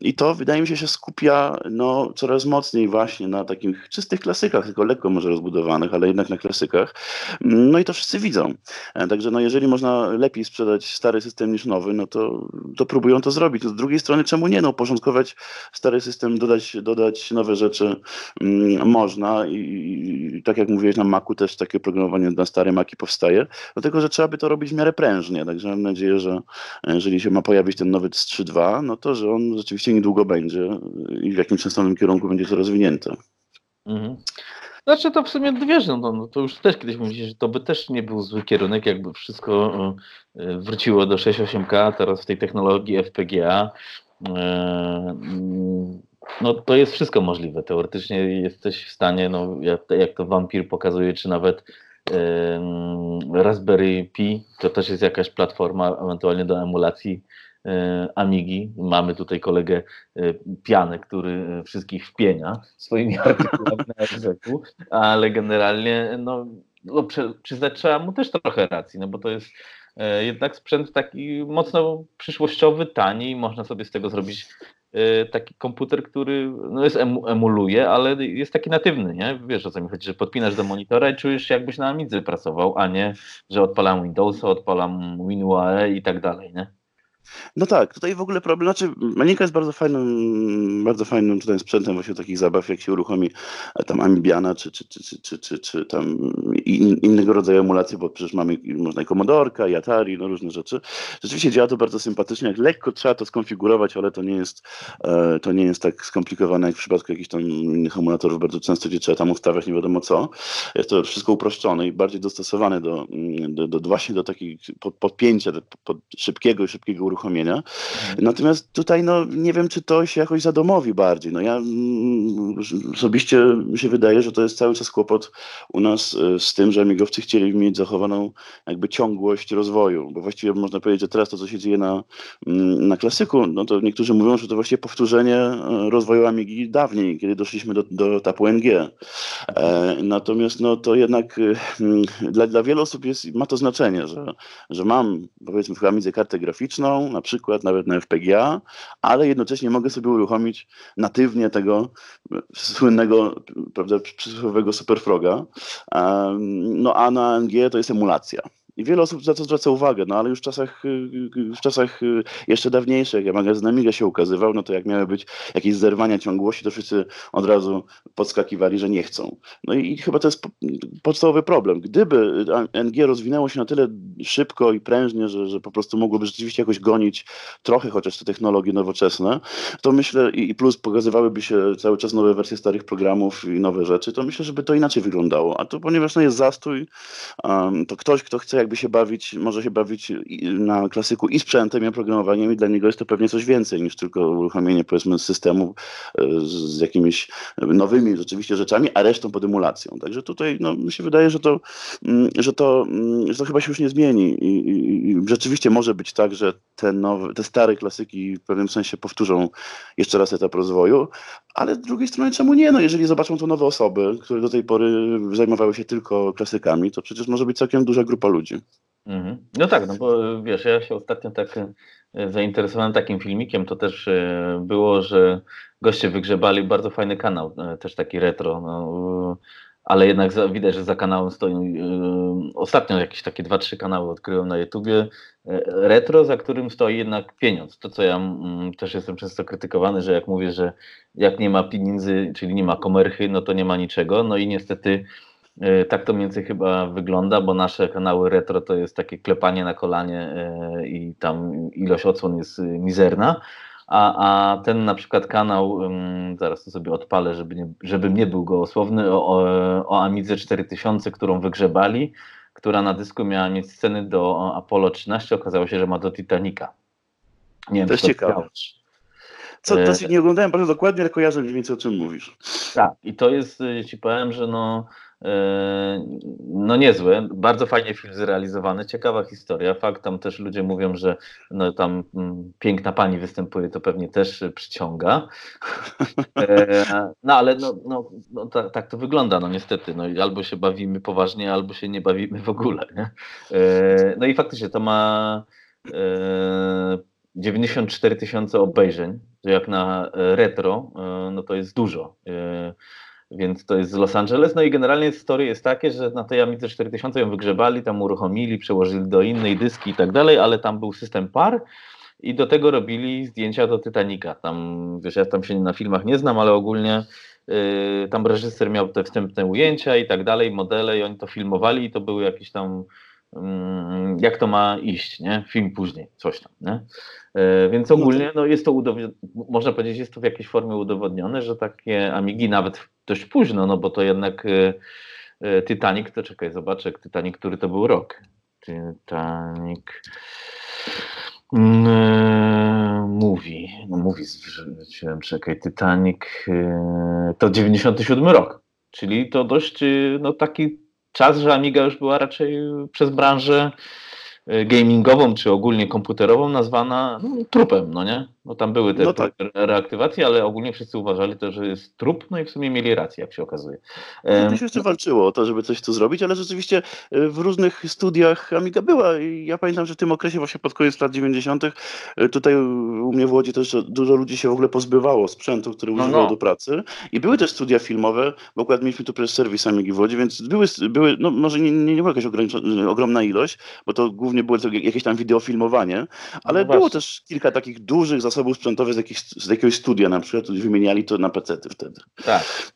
i to wydaje mi się się skupia no, coraz mocniej właśnie na takich czystych klasykach, tylko lekko może rozbudowanych, ale jednak na klasykach. No i to wszyscy widzą. E, także no, jeżeli można lepiej sprzedać stary system niż nowy, no to, to próbują to zrobić. No, z drugiej strony czemu nie? No, uporządkować stary system, dodać, dodać nowe rzeczy mm, można I, i, tak jak mówiłeś na Macu też takie programowanie na stare Maki powstaje, dlatego, że trzeba by to robić w miarę prężnie, także mam nadzieję, że jeżeli się ma pojawić ten nowy 3.2, no to, że on rzeczywiście niedługo będzie i w jakimś sensownym kierunku będzie to rozwinięte. Mhm. Znaczy to w sumie wiesz, no, no, to już też kiedyś mówiliście, że to by też nie był zły kierunek, jakby wszystko e, wróciło do 6.8K, teraz w tej technologii FPGA. E, mm, no to jest wszystko możliwe. Teoretycznie jesteś w stanie, no, jak, jak to Vampir pokazuje, czy nawet Raspberry Pi, to też jest jakaś platforma ewentualnie do emulacji e, Amigi. Mamy tutaj kolegę e, Pianę, który wszystkich wpienia swoimi artykułami na RZU, ale generalnie no, no, przyznać trzeba mu też trochę racji, no bo to jest jednak sprzęt taki mocno przyszłościowy, tani, można sobie z tego zrobić Y, taki komputer, który no jest emuluje, ale jest taki natywny, nie? Wiesz o co mi chodzi, że podpinasz do monitora i czujesz jakbyś na Amidze pracował, a nie, że odpalam Windowsa, odpalam WinUAE i tak dalej, nie? No tak, tutaj w ogóle problem, znaczy Manika jest bardzo fajnym, bardzo fajnym tutaj sprzętem właśnie takich zabaw, jak się uruchomi e, tam Amibiana, czy, czy, czy, czy, czy, czy, tam in, innego rodzaju emulacje, bo przecież mamy można i Commodorka, i Atari, no różne rzeczy. Rzeczywiście działa to bardzo sympatycznie, jak lekko trzeba to skonfigurować, ale to nie jest, e, to nie jest tak skomplikowane jak w przypadku jakichś tam innych emulatorów bardzo często, gdzie trzeba tam ustawiać nie wiadomo co. Jest to wszystko uproszczone i bardziej dostosowane do, do, do właśnie do takiego podpięcia, do, pod szybkiego i szybkiego uruchomienia uruchomienia. Mhm. Natomiast tutaj no, nie wiem, czy to się jakoś zadomowi bardziej. No ja mm, osobiście mi się wydaje, że to jest cały czas kłopot u nas e, z tym, że amigowcy chcieli mieć zachowaną jakby ciągłość rozwoju, bo właściwie można powiedzieć, że teraz to, co się dzieje na, mm, na klasyku, no to niektórzy mówią, że to właściwie powtórzenie e, rozwoju Amigi dawniej, kiedy doszliśmy do, do etapu NG. E, natomiast no to jednak e, dla, dla wielu osób jest, ma to znaczenie, że, że mam powiedzmy w Amidze kartę graficzną, na przykład nawet na FPGA, ale jednocześnie mogę sobie uruchomić natywnie tego słynnego, prawda, przysłowiowego superfroga. No a na AMG to jest emulacja. I wiele osób za to zwraca uwagę, no ale już w czasach, y, y, w czasach y, jeszcze dawniejszych, jak magazyn Amiga się ukazywał, no to jak miały być jakieś zerwania ciągłości, to wszyscy od razu podskakiwali, że nie chcą. No i, chyba to jest podstawowy problem. Gdyby NG rozwinęło się na tyle szybko i prężnie, że, że po prostu mogłoby rzeczywiście jakoś gonić trochę chociaż te technologie nowoczesne, to myślę, i, plus pokazywałyby się cały czas nowe wersje starych programów i nowe rzeczy, to myślę, żeby to inaczej wyglądało. A to ponieważ no jest zastój, to ktoś, kto chce jak jakby się bawić, może się bawić na klasyku i sprzętem, i oprogramowaniem i dla niego jest to pewnie coś więcej niż tylko uruchomienie powiedzmy systemu e, z jakimiś nowymi rzeczywiście rzeczami, a resztą pod emulacją. Także tutaj no, mi się wydaje, że to, mm, że to, mm, że to chyba się już nie zmieni I, i, i rzeczywiście może być tak, że te, nowe, te stare klasyki w pewnym sensie powtórzą jeszcze raz etap rozwoju, ale z drugiej strony czemu nie? No jeżeli zobaczą to nowe osoby, które do tej pory zajmowały się tylko klasykami, to przecież może być całkiem duża grupa ludzi. Mhm. No tak, no bo wiesz, ja się ostatnio tak e, zainteresowałem takim filmikiem, to też e, było, że goście wygrzebali bardzo fajny kanał, e, też taki retro, no, ale jednak za, widać, że za kanałem stoi, ostatnio jakieś takie dwa, trzy kanały odkryłem na YouTubie, retro, za którym stoi jednak pieniądz. To, co ja mm, też jestem często krytykowany, że jak mówię, że jak nie ma pieniędzy, czyli nie ma komerchy, no to nie ma niczego, no i niestety tak to mniej więcej chyba wygląda, bo nasze kanały retro to jest takie klepanie na kolanie e, i tam ilość odsłon jest mizerna. A, a ten na przykład kanał, zaraz to sobie odpalę, żeby nie, żebym nie był gołosłowny, o, o Amidze 4000, którą wygrzebali, która na dysku miała mieć sceny do Apollo 13, okazało się, że ma do Titanica. Nie wiem, to jest ciekawe. Co, to e, nie oglądałem bardzo dokładnie, ale kojarzę mniej więcej o czym mówisz. Tak, i to jest, ci powiem, że no, e, no niezłe, bardzo fajnie film zrealizowany, ciekawa historia. Fakt, tam też ludzie mówią, że no, tam mm, piękna pani występuje, to pewnie też przyciąga. E, no ale no, no, no tak, tak, to wygląda, no niestety. No, albo się bawimy poważnie, albo się nie bawimy w ogóle. Nie? No i faktycznie to ma 94 tysiące obejrzeń, jak na e, retro, e, no to jest dużo. Więc to jest z Los Angeles. No i generalnie story jest takie, że na tej Amidze 4000 ją wygrzebali, tam uruchomili, przełożyli do innej dyski i tak dalej, ale tam był system par i do tego robili zdjęcia do Titanica. Tam, wiesz, ja tam się na filmach nie znam, ale ogólnie yy, tam reżyser miał te wstępne ujęcia i tak dalej, modele i oni to filmowali i to były jakieś tam Mm, jak to ma iść, nie? Film później, coś tam, nie? E, więc ogólnie no jest to można powiedzieć, jest to w jakiejś formie udowodnione, że takie Amigi nawet dość późno, no bo to jednak e, e, Titanic, to czekaj, zobaczę, Titanic, który to był rok. Titanic mm, mówi, no mówi, zwróciłem, czekaj, Titanic to 97 rok, czyli to dość no taki czas, że Amiga już była raczej przez branżę y, gamingową czy ogólnie komputerową nazwana no, trupem, no nie? No tam były te no tak. reaktywacje, ale ogólnie wszyscy uważali to, że jest trup, no i w sumie mieli rację, jak się okazuje. No, to się jeszcze walczyło o to, żeby coś tu zrobić, ale rzeczywiście y, w różnych studiach Amiga była i ja pamiętam, że w tym okresie właśnie pod koniec lat 90. Y, tutaj u mnie w Łodzi też dużo ludzi się w ogóle pozbywało sprzętu, który no, używało no. do pracy i były też studia filmowe, bo akurat mieliśmy tu przecież serwis Amigi w Łodzi, więc były, były no może nie, nie, nie była jakaś ogromna ilość, bo to głównie było jakieś tam wideofilmowanie, ale no było też kilka takich dużych zasobów sprzętowych z, jakiegoś, z jakiegoś studia na przykład, wymieniali to na pecety wtedy. Tak,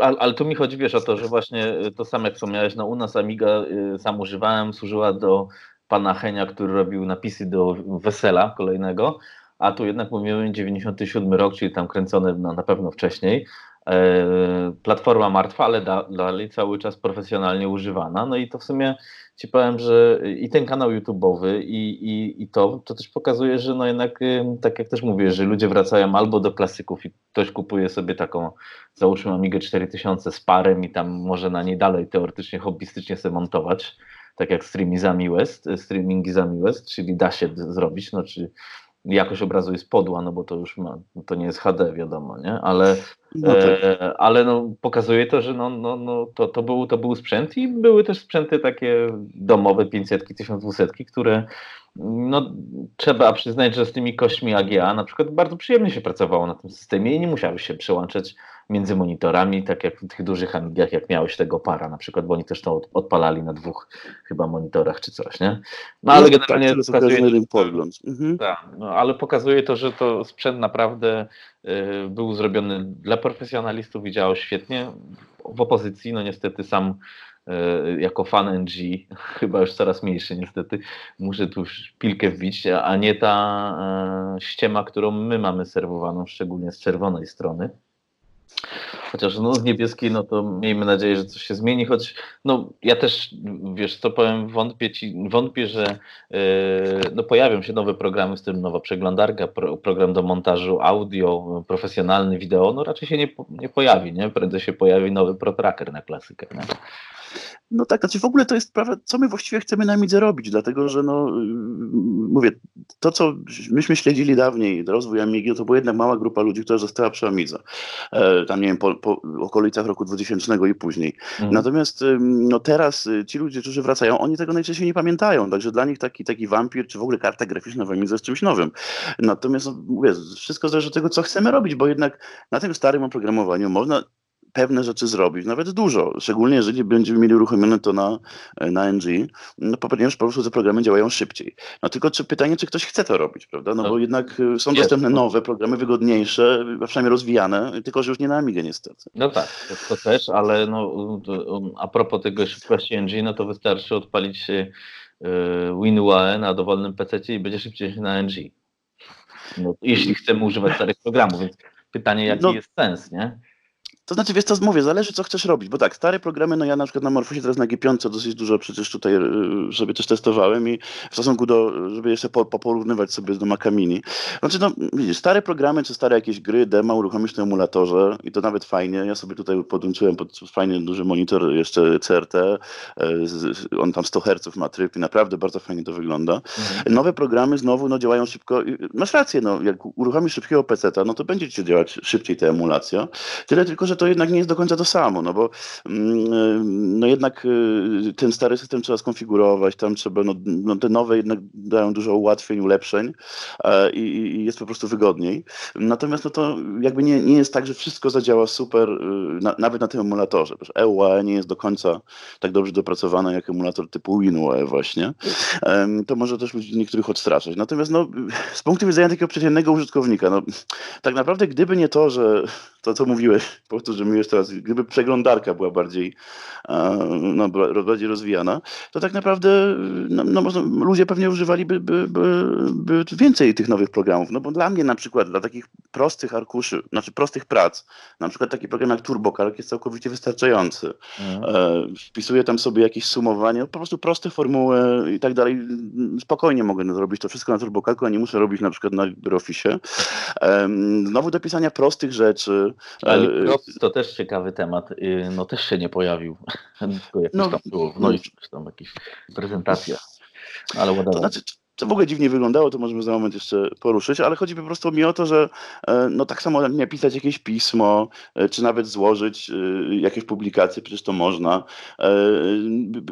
ale, ale tu mi chodzi, wiesz, o to, że właśnie to samo jak wspomniałeś, no u nas Amiga y, sam używałem, służyła do pana Henia, który robił napisy do Wesela kolejnego, a tu jednak mówimy 97 rok, czyli tam kręcone no, na pewno wcześniej, E, platforma martwa, ale dalej cały czas profesjonalnie używana. No i to w sumie ci powiem, że i ten kanał YouTube'owy i, i, i to, to też pokazuje, że no jednak, tak jak też mówię, że ludzie wracają albo do klasyków i ktoś kupuje sobie taką, załóżmy Amigę 4000 z parem i tam może na niej dalej teoretycznie, hobbystycznie sobie montować, tak jak streamingi za West, streamingi za West, czyli da się zrobić, no czy jakość obrazu jest podła, no bo to już ma, to nie jest HD, wiadomo, nie? Ale, no tak. e, ale no, pokazuje to, że no, no, no, to, to, był, to był sprzęt i były też sprzęty takie domowe, 500, 1200, które no, trzeba przyznać, że z tymi kośćmi AGA na przykład bardzo przyjemnie się pracowało na tym systemie i nie musiały się przełączać między monitorami, tak jak w tych dużych Amigach, jak miałeś tego para na przykład, bo oni też to odpalali na dwóch chyba monitorach czy coś, nie? No ale no, generalnie tak, pokazuje, pogląd. Mhm. Tak, no, ale pokazuje to, że to sprzęt naprawdę y, był zrobiony dla profesjonalistów i działał świetnie. W opozycji, no niestety sam y, jako fan NG, chyba już coraz mniejszy niestety, muszę tu pilkę wbić, a nie ta y, ściema, którą my mamy serwowaną, szczególnie z czerwonej strony. Chociaż no, z niebieskiej, no to miejmy nadzieję, że coś się zmieni, choć no ja też, wiesz co powiem, wątpię, ci, wątpię że yy, no, pojawią się nowe programy, w tym nowa przeglądarka, pro, program do montażu audio, profesjonalny wideo, no raczej się nie, nie pojawi, nie? Prędzej się pojawi nowy ProTracker na klasykę. Nie? No tak, znaczy w ogóle to jest sprawa, co my właściwie chcemy na Midze robić, dlatego że no, y, mówię, to co myśmy śledzili dawniej, rozwój Amigi, to była jednak mała grupa ludzi, która została przy Amidze, e, tam nie wiem, po, po okolicach roku 2000 i później. Mhm. Natomiast no teraz y, ci ludzie, którzy wracają, oni tego najczęściej nie pamiętają, także dla nich taki, taki wampir, czy w ogóle karta graficzna w Amidze jest czymś nowym. Natomiast no, mówię, wszystko zależy od tego, co chcemy robić, bo jednak na tym starym oprogramowaniu można pewne rzeczy zrobić, nawet dużo, szczególnie jeżeli będziemy mieli uruchomione to na, na NG, no ponieważ po prostu te programy działają szybciej. No tylko czy pytanie, czy ktoś chce to robić, prawda? No, no bo jednak y, są jest. dostępne nowe programy, wygodniejsze, przynajmniej rozwijane, tylko że już nie na Amigę niestety. No tak, to, też, ale no, a propos tego szybkości NG, no to wystarczy odpalić y, WinUAE na dowolnym PC i będzie szybciej na NG. No, jeśli chcemy używać starych programów, więc pytanie, jaki no, jest sens, nie? To znaczy, wiesz co, mówię, zależy co chcesz robić, bo tak, stare programy, no ja na przykład na Morfosie teraz na G5 dosyć dużo przecież tutaj y, sobie też testowałem i w stosunku do, żeby jeszcze po, porównywać sobie z do Maca Mini. Znaczy, no widzisz, stare programy czy stare jakieś gry, demo uruchomisz na emulatorze i to nawet fajnie. Ja sobie tutaj podłączyłem pod fajny duży monitor jeszcze CRT, y, on tam 100 Hz ma tryb i naprawdę bardzo fajnie to wygląda. Mhm. Nowe programy znowu no, działają szybko. Masz rację, no, jak uruchomisz szybkiego PC, no to będzie ci działać szybciej ta emulacja. Tyle tylko, że to jednak nie jest do końca to samo, no bo mm, no jednak y, ten stary system trzeba skonfigurować, tam trzeba, no, no te nowe jednak dają dużo ułatwień, ulepszeń i, i, jest po prostu wygodniej. Natomiast no to jakby nie, nie jest tak, że wszystko zadziała super, y, na, nawet na tym emulatorze. EUAE nie jest do końca tak dobrze dopracowane jak emulator typu WinUAE właśnie. To może też ludzi niektórych odstraszać. Natomiast no, z punktu widzenia takiego przeciętnego użytkownika, no, tak naprawdę gdyby nie to, że to, co mówiłeś, powtórzymy jeszcze raz, gdyby przeglądarka była bardziej, no, bardziej rozwijana, to tak naprawdę no, no, ludzie pewnie używaliby by, by, by więcej tych nowych programów. No bo dla mnie na przykład, dla takich prostych arkuszy, znaczy prostych prac, na przykład taki program jak TurboCalc jest całkowicie wystarczający. Mhm. E, wpisuję tam sobie jakieś sumowanie, po prostu proste formuły i tak dalej. Spokojnie mogę zrobić to wszystko na TurboCalcu, a nie muszę robić na przykład na LibreOffice. Znowu do pisania prostych rzeczy, ale to też ciekawy temat. Y, no też się nie pojawił. Tylko jakoś no, tam było w no i tam jakieś prezentacja. Ale whatever. To znaczy, co w ogóle dziwnie wyglądało, to możemy za moment jeszcze poruszyć, ale chodzi po prostu mi o to, że e, no tak samo napisać jakieś pismo, e, czy nawet złożyć e, jakieś publikacje, przecież to można.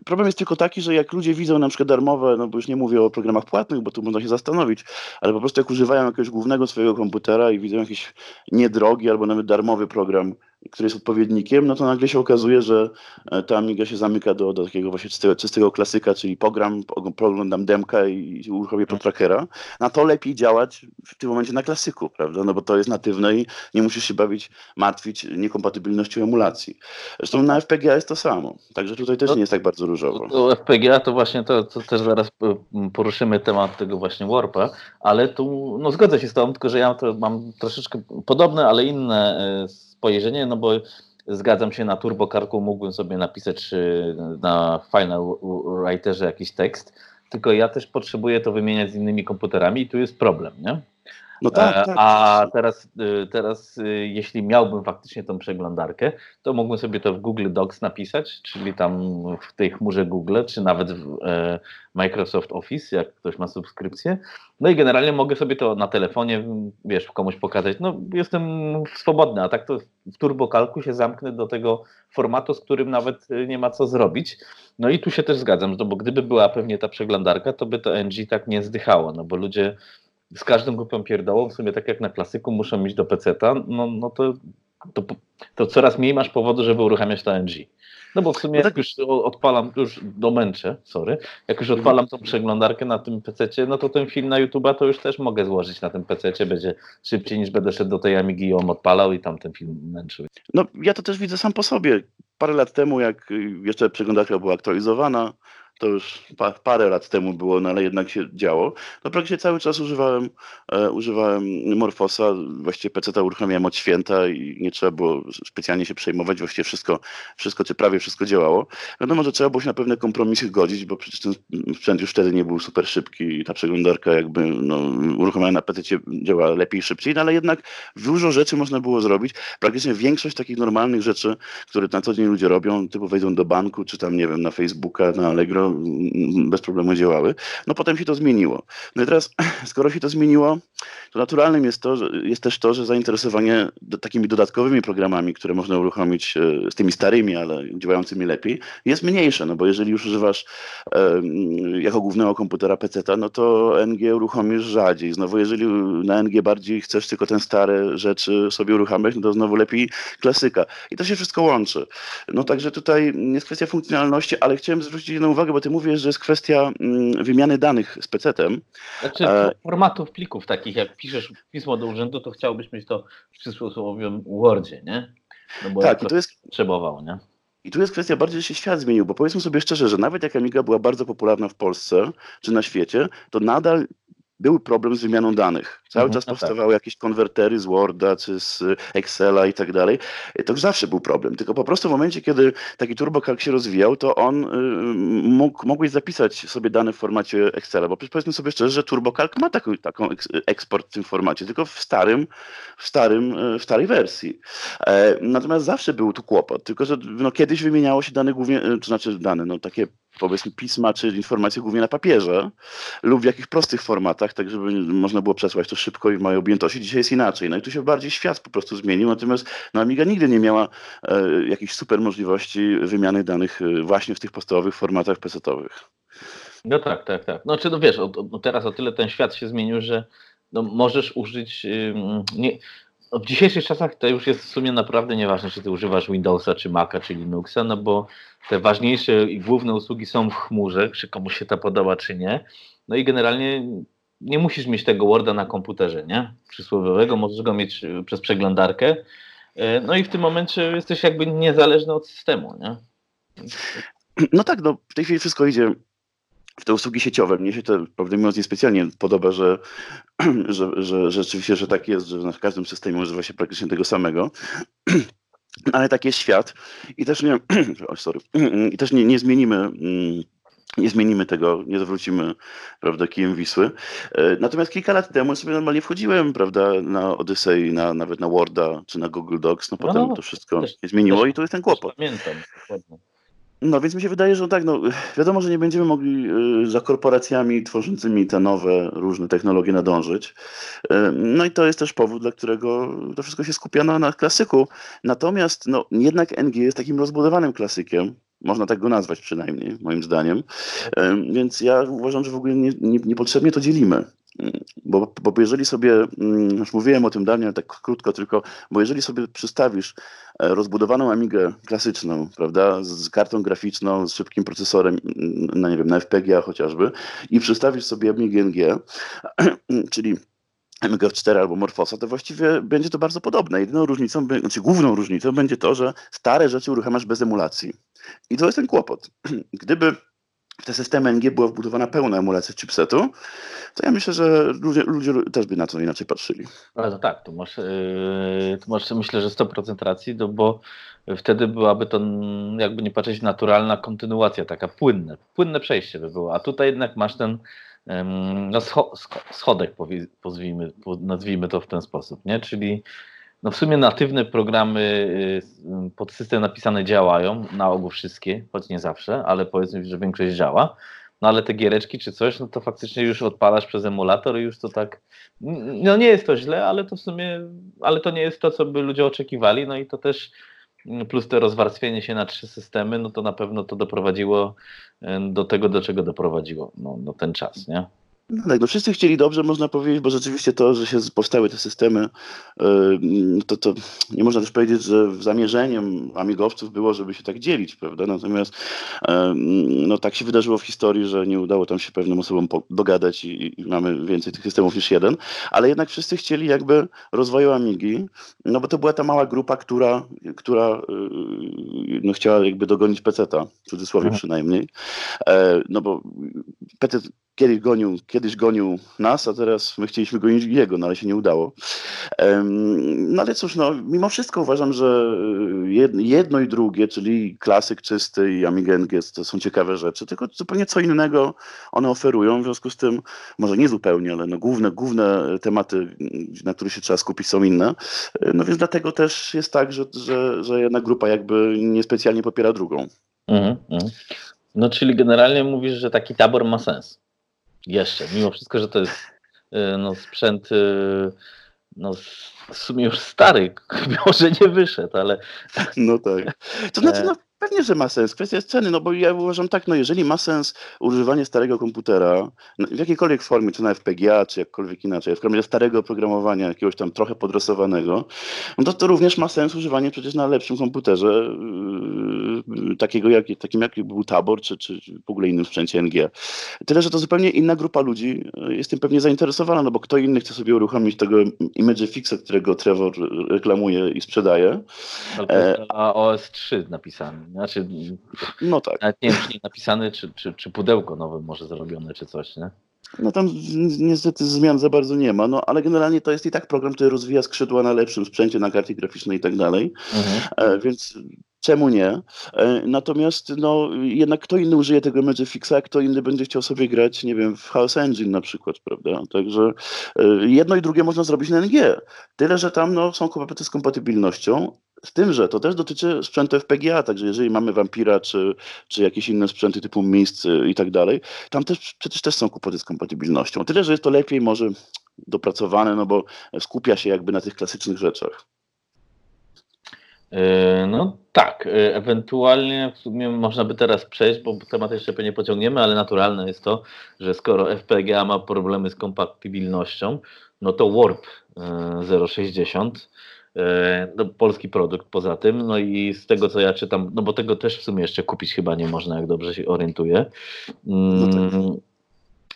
Problem jest tylko taki, że jak ludzie widzą na przykład darmowe, no bo już nie mówię o programach płatnych, bo tu można się zastanowić, ale po prostu jak używają jakiegoś głównego swojego komputera i widzą jakiś niedrogi albo nawet darmowy program, który jest odpowiednikiem, no to nagle się okazuje, że e, ta Amiga się zamyka do, do takiego właśnie czystego, czystego klasyka, czyli pogram, poglądam demka i uruchomię trackera. Na to lepiej działać w tym momencie na klasyku, prawda? No bo to jest natywne i nie musisz się bawić, martwić niekompatybilnością emulacji. Zresztą na FPGA jest to samo, także tutaj też no, nie jest tak bardzo różowo. To FPGA to właśnie to, to też zaraz poruszymy temat tego właśnie Warpa, ale tu no zgodzę się z tobą, tylko że ja to mam troszeczkę podobne, ale inne e, spojrzenie, no bo zgadzam się, na turbokarku mógłbym sobie napisać na Final Writerze jakiś tekst, tylko ja też potrzebuję to wymieniać z innymi komputerami i tu jest problem, nie? No tak, e, tak. A teraz, y, teraz, y, jeśli miałbym faktycznie tą przeglądarkę, to mógłbym sobie to w Google Docs napisać, czyli tam w tej chmurze Google, czy nawet w e, Microsoft Office, jak ktoś ma subskrypcję. No i generalnie mogę sobie to na telefonie, wiesz, komuś pokazać. No, jestem swobodny, a tak to w turbokalku się zamknę do tego formatu, z którym nawet y, nie ma co zrobić. No i tu się też zgadzam, no bo gdyby była pewnie ta przeglądarka, to by to NG tak nie zdychało, no bo ludzie z każdą grupą pierdołą, w sumie tak jak na klasyku, muszą mieć do PC-ta, no, no to, to, to coraz mniej masz powodu, żeby uruchamiać to NG. No bo w sumie no tak. jak już odpalam, już domęczę, sorry, jak już odpalam tą przeglądarkę na tym PC, no to ten film na YouTube'a to już też mogę złożyć na tym PC, będzie szybciej niż będę szedł do tej Amigi i ją odpalał i tam ten film męczył. No ja to też widzę sam po sobie. Parę lat temu, jak jeszcze przeglądarka była aktualizowana, to już pa, parę lat temu było, no ale jednak się działo, no praktycznie cały czas używałem, e, używałem Morfosa, właściwie PC uruchamiałem od święta i nie trzeba było specjalnie się przejmować, właściwie wszystko, wszystko czy prawie wszystko działało. Wiadomo, że trzeba było się na pewne kompromisy godzić, bo przecież ten sprzęt już wtedy nie był super szybki i ta przeglądarka jakby no, uruchomiona na PC działa lepiej, szybciej, no ale jednak dużo rzeczy można było zrobić. Praktycznie większość takich normalnych rzeczy, które na co dzień ludzie robią, typu wejdą do banku, czy tam, nie wiem, na Facebooka, na Allegro, bez problemu działały. No potem się to zmieniło. No i teraz, skoro się to zmieniło, to naturalnym jest, to, że, jest też to, że zainteresowanie do, takimi dodatkowymi programami, które można uruchomić e, z tymi starymi, ale działającymi lepiej, jest mniejsze, no bo jeżeli już używasz e, jako głównego komputera PC, no to NG uruchomisz rzadziej. Znowu, jeżeli na NG bardziej chcesz tylko te stare rzeczy sobie uruchamiać, no to znowu lepiej klasyka. I to się wszystko łączy. No także tutaj jest kwestia funkcjonalności, ale chciałem zwrócić jedną uwagę, bo ty mówisz, że jest kwestia mm, wymiany danych z PC-tem. Znaczy e... formatów plików takich, jak piszesz pismo do urzędu, to chciałbyś mieć to w przysłowiowym Wordzie, nie? No bo tak, i to jest... Potrzebował, nie? I tu jest kwestia bardziej, że się świat zmienił, bo powiedzmy sobie szczerze, że nawet jak Amiga była bardzo popularna w Polsce czy na świecie, to nadal był problem z wymianą danych. Cały Mhm, czas no tak. powstawały jakieś konwertery z Worda czy z Excela i tak dalej. To zawsze był problem. Tylko po prostu w momencie, kiedy taki TurboCalc się rozwijał, to on y, mógł, mogłeś zapisać sobie dane w formacie Excela, bo powiedzmy sobie szczerze, że TurboCalc ma taką, taką eks, eksport w tym formacie, tylko w starym, w starym, y, w starej wersji. E, natomiast zawsze był tu kłopot, tylko że no, kiedyś wymieniało się dane głównie, y, to znaczy dane, no takie powiedzmy pisma czy informacje głównie na papierze lub w jakichś prostych formatach, tak żeby można było przesłać to szybko i w małej objętości. Dzisiaj jest inaczej. No i tu się bardziej świat po prostu zmienił, natomiast no, Amiga nigdy nie miała e, jakichś super możliwości wymiany danych e, właśnie w tych podstawowych formatach PC-owych. No tak, tak, tak. No czy no wiesz, o, o, teraz o tyle ten świat się zmienił, że no, możesz użyć. Ym, nie, w dzisiejszych czasach to już jest w sumie naprawdę nieważne, czy ty używasz Windowsa, czy Maca, czy Linuxa, no bo te ważniejsze i główne usługi są w chmurze, czy komuś się to podoba, czy nie. No i generalnie nie musisz mieć tego Worda na komputerze, nie? Przysłowiowego, możesz go mieć y, przez przeglądarkę. Y, No i w tym momencie jesteś jakby niezależny od systemu, nie? No tak, no w tej chwili wszystko idzie w te usługi sieciowe. Mnie się to, prawdę mówiąc, niespecjalnie podoba, że, że, że, że rzeczywiście, że tak jest, że na każdym systemie używa się praktycznie tego samego. Ale tak jest świat i też nie, o, sorry, i też nie, nie zmienimy mm, nie zmienimy tego, nie zawrócimy, prawda, kijem Wisły. E, Natomiast kilka lat temu sobie normalnie wchodziłem, prawda, na Odyssey, na, nawet na Worda, czy na Google Docs, no No, potem no, to wszystko też- się zmieniło też- i to jest ten kłopot. Pamiętam, dokładnie. No więc mi się wydaje, że tak, no wiadomo, że nie będziemy mogli y, za korporacjami tworzącymi te nowe, różne technologie nadążyć. Y, No i to jest też powód, dla którego to wszystko się skupia na, na klasyku. Natomiast no, jednak NG jest takim rozbudowanym klasykiem. Można tak go nazwać przynajmniej, moim zdaniem. Y, Więc ja uważam, że w ogóle nie, nie, niepotrzebnie to dzielimy. Bo, bo jeżeli sobie, mm, już mówiłem o tym dawniej, ale tak krótko tylko, bo jeżeli sobie przystawisz e, rozbudowaną Amigę klasyczną, prawda, z kartą graficzną, z szybkim procesorem, mm, no nie wiem, na FPGA chociażby i przystawisz sobie Amigę NG, czyli Amiga 4 albo Morfosa, to właściwie będzie to bardzo podobne. Jedyną różnicą, znaczy główną różnicą będzie to, że stare rzeczy uruchamiasz bez emulacji. I to jest ten kłopot. Gdyby w te systemy NG była wbudowana pełna emulacja chipsetu, to ja myślę, że ludzie, ludzie też by na to inaczej patrzyli. Ale to tak, tu masz, yy, tu masz myślę, że 100% racji, no bo wtedy byłaby to mm, jakby nie patrzeć naturalna kontynuacja, taka płynne, płynne przejście by było, a tutaj jednak masz ten no scho, scho, schodek, nazwijmy to w ten sposób, nie? Czyli no w sumie natywne programy yy, pod system napisane działają, na ogół wszystkie, choć nie zawsze, ale powiedzmy, że większość działa. No ale te giereczki czy coś, no to faktycznie już odpalasz przez emulator i już to tak, no nie jest to źle, ale to w sumie, ale to nie jest to, co by ludzie oczekiwali, no i to też plus to rozwarstwienie się na trzy systemy, no to na pewno to doprowadziło em, do tego, do czego doprowadziło, no, no ten czas, nie? No tak, no wszyscy chcieli dobrze, można powiedzieć, bo rzeczywiście to, że się powstały te systemy, yy, to, to nie można też powiedzieć, że zamierzeniem amigowców było, żeby się tak dzielić, prawda? Natomiast yy, no tak się wydarzyło w historii, że nie udało tam się pewnym osobom dogadać i, i mamy więcej tych systemów niż jeden, ale jednak wszyscy chcieli jakby rozwoju Amigi, no bo to była ta mała grupa, która, która yy, no chciała jakby dogonić peceta, w cudzysłowie Mhm. przynajmniej, E, no bo PC kiedyś gonił, kiedyś gonił nas, a teraz my chcieliśmy gonić jego, no ale się nie udało. No ale cóż, no, mimo wszystko uważam, że jed- jedno i drugie, czyli klasyk czysty i Amiga NG to są ciekawe rzeczy, tylko zupełnie co innego one oferują, w związku z tym, może nie zupełnie, ale no główne, główne tematy, na których się trzeba skupić są inne. E, No więc dlatego też jest tak, że, że, że jedna grupa jakby niespecjalnie popiera drugą. Mhm, mhm. No czyli generalnie mówisz, że taki tabor ma sens. Jeszcze, mimo wszystko, że to jest y, no, sprzęt y, no, w sumie już stary, może nie wyszedł, ale No tak. To znaczy, no pewnie, że ma sens. Kwestia jest ceny, no bo ja uważam tak, no jeżeli ma sens używanie starego komputera, no, w jakiejkolwiek formie, czy na FPGA, czy jakkolwiek inaczej, w formie starego oprogramowania, jakiegoś tam trochę podrosowanego, no to, to również ma sens używanie przecież na lepszym komputerze, yy, takiego jak, takim jak był Tabor, czy, czy w ogóle innym sprzęcie NG. Tyle, że to zupełnie inna grupa ludzi yy, jest tym pewnie zainteresowana, no bo kto inny chce sobie uruchomić tego Image Fixa, którego Trevor reklamuje i sprzedaje. jest na OS3 napisany. Znaczy, No tak. nawet nie wiem, czy nie napisany, czy, czy, czy pudełko nowe może zrobione, czy coś, nie? No tam niestety zmian za bardzo nie ma, no ale generalnie to jest i tak program, który rozwija skrzydła na lepszym sprzęcie, na karcie graficznej i tak dalej, mhm. E, więc czemu nie? E, natomiast no jednak kto inny użyje tego Magifixa, kto inny będzie chciał sobie grać, nie wiem, w Chaos Engine na przykład, prawda? Także e, jedno i drugie można zrobić na NG. Tyle, że tam no, są kłopoty z kompatybilnością, z tym, że to też dotyczy sprzętu FPGA, także jeżeli mamy Vampira czy, czy jakieś inne sprzęty typu Mist i tak dalej, tam też przecież też są kłopoty z kompatybilnością. Tyle, że jest to lepiej może dopracowane, no bo skupia się jakby na tych klasycznych rzeczach. E, no tak, e, ewentualnie w sumie można by teraz przejść, bo temat jeszcze pewnie pociągniemy, ale naturalne jest to, że skoro FPGA ma problemy z kompatybilnością, no to Warp 060 E, no, polski produkt poza tym. No i z tego co ja czytam, no bo tego też w sumie jeszcze kupić chyba nie można, jak dobrze się orientuję. No tak. Mm,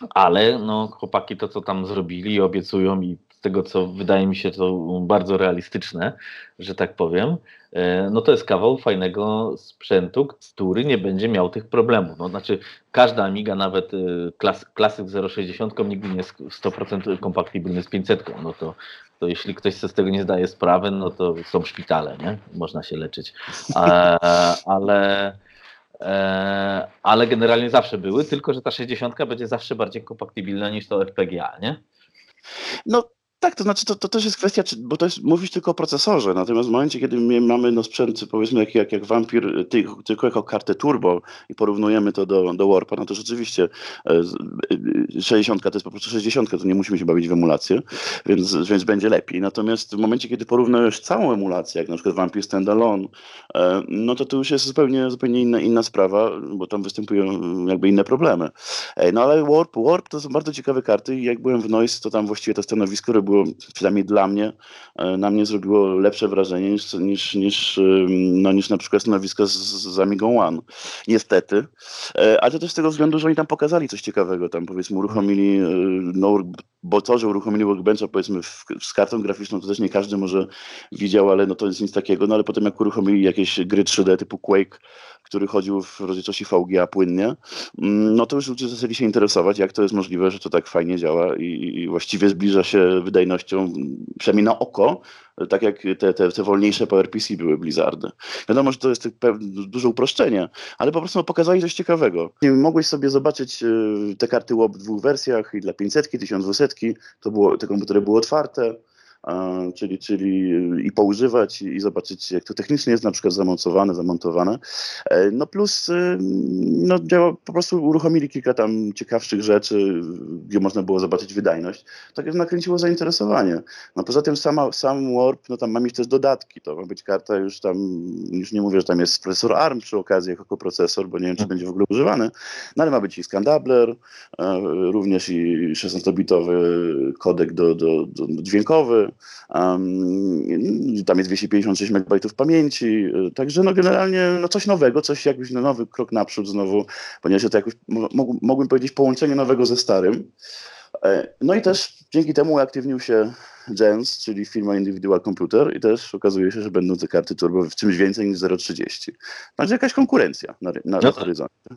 ale no, chłopaki to, co tam zrobili, obiecują i z tego, co wydaje mi się to bardzo realistyczne, że tak powiem, e, no to jest kawał fajnego sprzętu, który nie będzie miał tych problemów. No, znaczy, każda Amiga, nawet e, klas, klasyk 060 nigdy nie jest 100% kompatybilny z 500. No to to jeśli ktoś sobie z tego nie zdaje sprawy, no to są szpitale, nie? Można się leczyć. E, ale, e, ale generalnie zawsze były, tylko że ta 60 będzie zawsze bardziej kompatybilna niż to FPGA, nie? No tak, to znaczy to, to też jest kwestia, czy, bo to jest, mówisz tylko o procesorze, natomiast w momencie, kiedy my mamy no, sprzęt, powiedzmy jak, jak, jak Vampir, ty, tylko jako kartę turbo i porównujemy to do, do Warpa, no to rzeczywiście e, 60 to jest po prostu 60, to nie musimy się bawić w emulację, więc, więc będzie lepiej. Natomiast w momencie, kiedy porównujesz całą emulację, jak na przykład Vampir Standalone, e, no to to już jest zupełnie, zupełnie inna, inna sprawa, bo tam występują jakby inne problemy. E, no ale Warp, Warp to są bardzo ciekawe karty i jak byłem w Noise, to tam właściwie to stanowisko robiło było, przynajmniej dla mnie, e, na mnie zrobiło lepsze wrażenie niż, niż, niż, no, niż na przykład stanowisko z, z Amigą One. Niestety. E, ale to też z tego względu, że oni tam pokazali coś ciekawego. Tam powiedzmy uruchomili, e, no, bo to, że uruchomili Workbencha powiedzmy w, z kartą graficzną, to też nie każdy może widział, ale no to jest nic takiego. No ale potem jak uruchomili jakieś gry 3D typu Quake, który chodził w rozdzielczości VGA płynnie, mm, no to już ludzie zaczęli się interesować, jak to jest możliwe, że to tak fajnie działa i, właściwie zbliża się wydajnością, przynajmniej na oko, tak jak te, te, te wolniejsze PowerPC były Blizzardy. Wiadomo, że to jest duże uproszczenie, ale po prostu no, pokazali coś ciekawego. Mogłeś sobie zobaczyć y, te karty WOP w dwóch wersjach, i dla 500, 1200, to było, te komputery były otwarte, czyli, czyli i poużywać i zobaczyć, jak to technicznie jest na przykład zamontowane, zamontowane. E, no plus y, no działa, po prostu uruchomili kilka tam ciekawszych rzeczy, gdzie można było zobaczyć wydajność. Tak nakręciło zainteresowanie. No poza tym sama, sam Warp, no tam ma mieć też dodatki, to ma być karta już tam, już nie mówię, że tam jest procesor ARM przy okazji jako procesor, bo nie wiem, czy będzie w ogóle używany, no ale ma być i Scandabler, e, również i 16-bitowy kodek do, do, do dźwiękowy, Um, tam jest 256 MB pamięci, także no generalnie no coś nowego, coś jakiś no nowy krok naprzód znowu, ponieważ to jakoś, mógłbym powiedzieć, połączenie nowego ze starym. E, no i też dzięki temu uaktywnił się Jens, czyli firma Individual Computer i też okazuje się, że będą te karty turbo w czymś więcej niż 0,30. Także jakaś konkurencja na, na, no horyzoncie.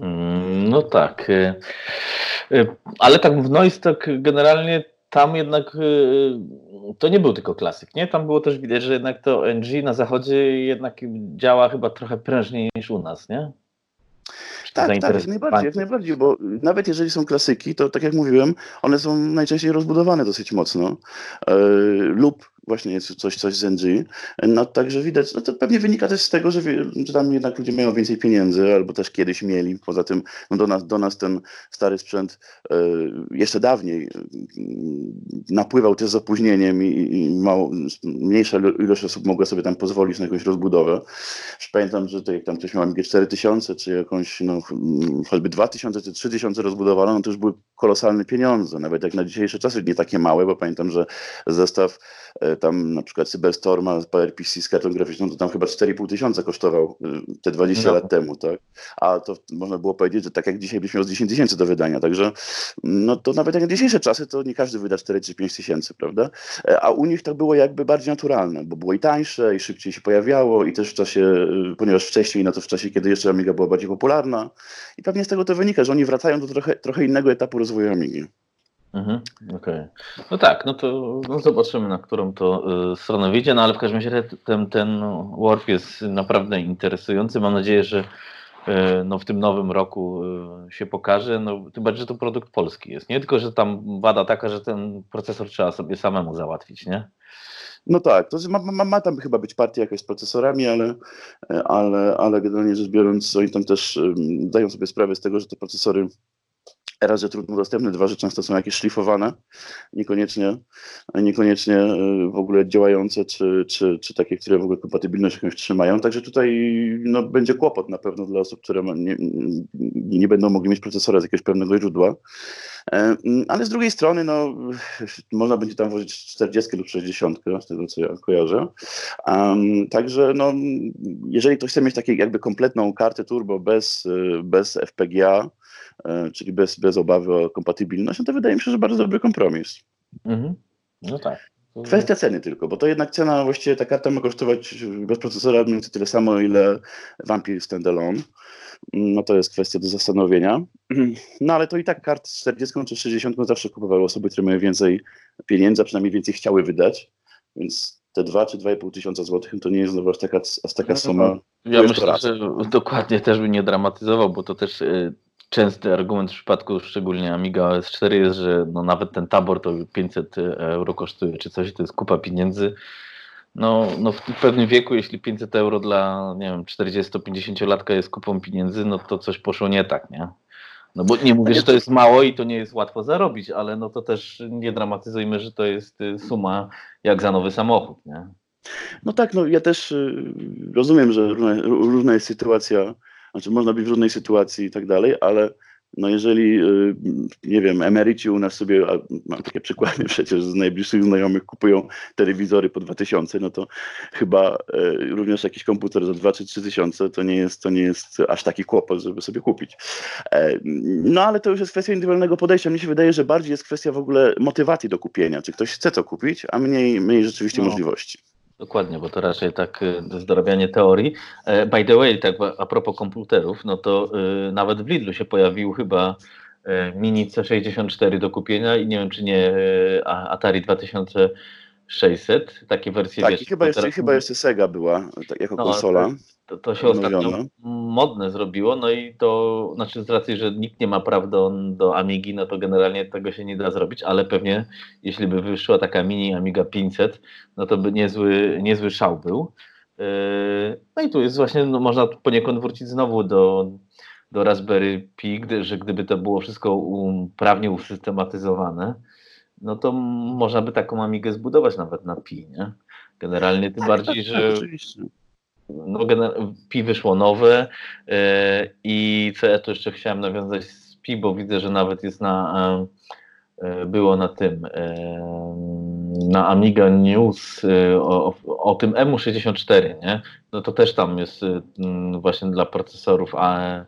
Mm, no tak. E, e, ale tak w Noise tak generalnie tam jednak y, to nie był tylko klasyk, nie? Tam było też widać, że jednak to NG na zachodzie jednak działa chyba trochę prężniej niż u nas, nie? Tak, tak, jak najbardziej, jak najbardziej, bo nawet jeżeli są klasyki, to tak jak mówiłem, one są najczęściej rozbudowane dosyć mocno yy, lub właśnie jest coś, coś z NG. No także widać, no to pewnie wynika też z tego, że, że tam jednak ludzie mają więcej pieniędzy, albo też kiedyś mieli. Poza tym no do, nas, do nas ten stary sprzęt e, jeszcze dawniej napływał też z opóźnieniem i, i mało, mniejsza ilość osób mogła sobie tam pozwolić na jakąś rozbudowę. Pamiętam, że to jak tam ktoś miał G4000, czy jakąś, no choćby 2000 czy 3000 rozbudowano, no to już były kolosalne pieniądze. Nawet jak na dzisiejsze czasy nie takie małe, bo pamiętam, że zestaw e, tam na przykład Cyberstorma PowerPC z kartą graficzną, to tam chyba 4,5 tysiąca kosztował e, te 20 no. lat temu, tak? A to można było powiedzieć, że tak jak dzisiaj byś miał z 10 tysięcy do wydania, także no to nawet jak na dzisiejsze czasy, to nie każdy wyda 4 czy 5 tysięcy, prawda? A u nich to było jakby bardziej naturalne, bo było i tańsze, i szybciej się pojawiało, i też w czasie, ponieważ wcześniej, no to w czasie, kiedy jeszcze Amiga była bardziej popularna, i pewnie z tego to wynika, że oni wracają do trochę, trochę innego etapu rozwoju Amigi. Mhm. Okay. No tak, no to no zobaczymy, na którą to y, stronę wyjdzie, no ale w każdym razie ten, ten Warp jest naprawdę interesujący. Mam nadzieję, że y, no, w tym nowym roku y, się pokaże, no, tym bardziej, że to produkt polski jest. Nie tylko, że tam wada taka, że ten procesor trzeba sobie samemu załatwić, nie? No tak, to ma, ma, ma tam chyba być partia jakaś z procesorami, ale, ale, ale generalnie rzecz biorąc, oni tam też dają sobie sprawę z tego, że te procesory raz, że trudno dostępne, dwa, że często są jakieś szlifowane, niekoniecznie, niekoniecznie y, w ogóle działające, czy, czy, czy takie, które w ogóle kompatybilność jakąś trzymają. Także tutaj no, będzie kłopot na pewno dla osób, które nie, nie będą mogli mieć procesora z jakiegoś pewnego źródła. E, mm, ale z drugiej strony, no, można będzie tam włożyć 40 lub 60, z tego co ja kojarzę. Um, także, no, jeżeli ktoś chce mieć taką jakby kompletną kartę turbo bez, y, bez FPGA, czyli bez, bez obawy o kompatybilność, no to wydaje mi się, że bardzo dobry kompromis. Mhm. No tak. Kwestia ceny tylko, bo to jednak cena, właściwie ta karta ma kosztować bez procesora mniej więcej tyle samo, ile Vampir Standalone. No to jest kwestia do zastanowienia. No ale to i tak kart z 40 czy 60 zawsze kupowały osoby, które mają więcej pieniędzy, a przynajmniej więcej chciały wydać, więc te 2 czy 2,5 tysiąca złotych to nie jest znowu aż taka, aż taka no, suma. Ja myślę, że dokładnie też bym nie dramatyzował, bo to też y, częsty argument w przypadku szczególnie Amiga OS 4 jest, że no nawet ten tabor to 500 euro kosztuje, czy coś, to jest kupa pieniędzy. No, no w pewnym wieku, jeśli 500 euro dla, nie wiem, 40-50 latka jest kupą pieniędzy, no to coś poszło nie tak, nie? No bo nie mówię, że to jest mało i to nie jest łatwo zarobić, ale no to też nie dramatyzujmy, że to jest y, suma jak za nowy samochód, nie? No tak, no ja też y, rozumiem, że różna, różna jest sytuacja znaczy można być w różnej sytuacji i tak dalej, ale no jeżeli, y, nie wiem, emeryci u nas sobie, mam takie przykłady przecież z najbliższych znajomych kupują telewizory po 2000, no to chyba y, również jakiś komputer za 2 czy 3 tysiące to nie jest, to nie jest aż taki kłopot, żeby sobie kupić. E, no ale to już jest kwestia indywidualnego podejścia. Mnie się wydaje, że bardziej jest kwestia w ogóle motywacji do kupienia. Czy ktoś chce to kupić, a mniej, mniej rzeczywiście no. możliwości. Dokładnie, bo to raczej tak y, dorabianie teorii. E, by the way, tak a propos komputerów, no to y, nawet w Lidlu się pojawił chyba e, Mini C64 do kupienia i nie wiem, czy nie e, Atari 2600, takie wersje. Tak, wiesz, chyba, jeszcze, chyba jeszcze Sega była tak, jako no, konsola. To, to się ostatnio modne zrobiło, no i to, znaczy z racji, że nikt nie ma praw do, do Amigi, no to generalnie tego się nie da zrobić, ale pewnie jeśli by wyszła taka mini Amiga 500, no to by niezły, niezły szał był. Yy, no i tu jest właśnie, no można poniekąd wrócić znowu do, do Raspberry Pi, gdy, że gdyby to było wszystko prawnie usystematyzowane, no to można by taką Amigę zbudować nawet na Pi, nie? Generalnie tym tak, bardziej, tak, że... Tak, oczywiście no, Pi wyszło nowe e, i ja tu jeszcze chciałem nawiązać z Pi, bo widzę, że nawet jest na e, e, było na tym na Amiga News o, o tym EMU64, nie? No to też tam jest właśnie dla procesorów a,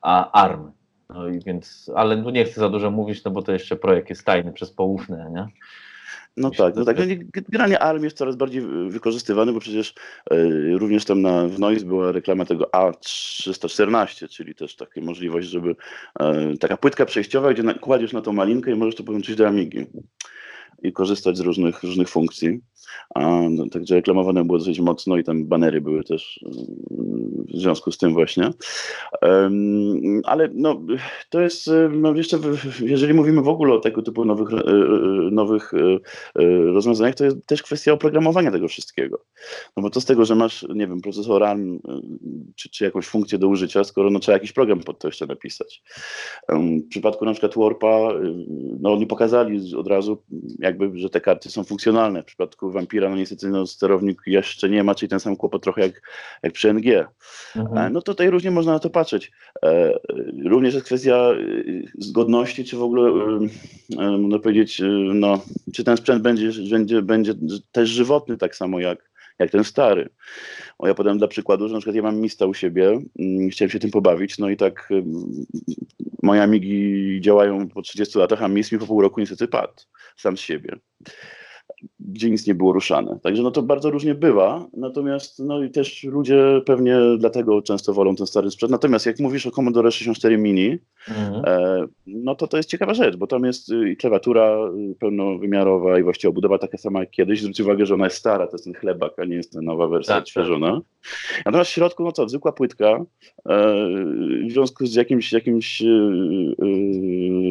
a ARM. No i więc, ale nie chcę za dużo mówić, no bo to jeszcze projekt jest tajny przez poufne, nie? No tak, no tak. No, generalnie ARM jest coraz bardziej wykorzystywany, bo przecież e, również tam na, w Noise była reklama tego A314, czyli też taka możliwość, żeby e, taka płytka przejściowa, gdzie kładziesz na tą malinkę i możesz to połączyć do Amigi i korzystać z różnych, różnych funkcji. No, także reklamowane było dosyć mocno i tam banery były też w związku z tym właśnie. Ale no, to jest, no jeszcze, jeżeli mówimy w ogóle o tego typu nowych, e, e, nowych e, rozwiązaniach, to jest też kwestia oprogramowania tego wszystkiego. No bo co z tego, że masz, nie wiem, procesor RAM czy, czy jakąś funkcję do użycia, skoro no, trzeba jakiś program pod to jeszcze napisać. W przypadku na przykład Warpa, no oni pokazali od razu jakby, że te karty są funkcjonalne. W przypadku Vampira, no niestety no, sterownik jeszcze nie ma, czyli ten sam kłopot trochę jak, jak przy NG. Mhm. No tutaj różnie można na to patrzeć. Również jest kwestia zgodności, czy w ogóle, można powiedzieć, no, czy ten sprzęt będzie, będzie, będzie też żywotny tak samo jak, jak ten stary. O, ja podam dla przykładu, że na przykład ja mam Mista u siebie, mm, chciałem się tym pobawić, no i tak moje Amigi działają po 30 latach, a Mist mi po pół roku niestety padł sam z siebie gdzie nic nie było ruszane. Także no to bardzo różnie bywa, natomiast no i też ludzie pewnie dlatego często wolą ten stary sprzęt. Natomiast jak mówisz o Commodore 64 Mini, mhm. e, no to to jest ciekawa rzecz, bo tam jest y, i klawiatura y, pełnowymiarowa i właściwie obudowa taka sama jak kiedyś. Zwróćcie uwagę, że ona jest stara, to jest ten chlebak, a nie jest ta nowa wersja tak, odświeżona. Tak. Natomiast w środku, no co, zwykła płytka, e, w związku z jakimś, jakimś, y,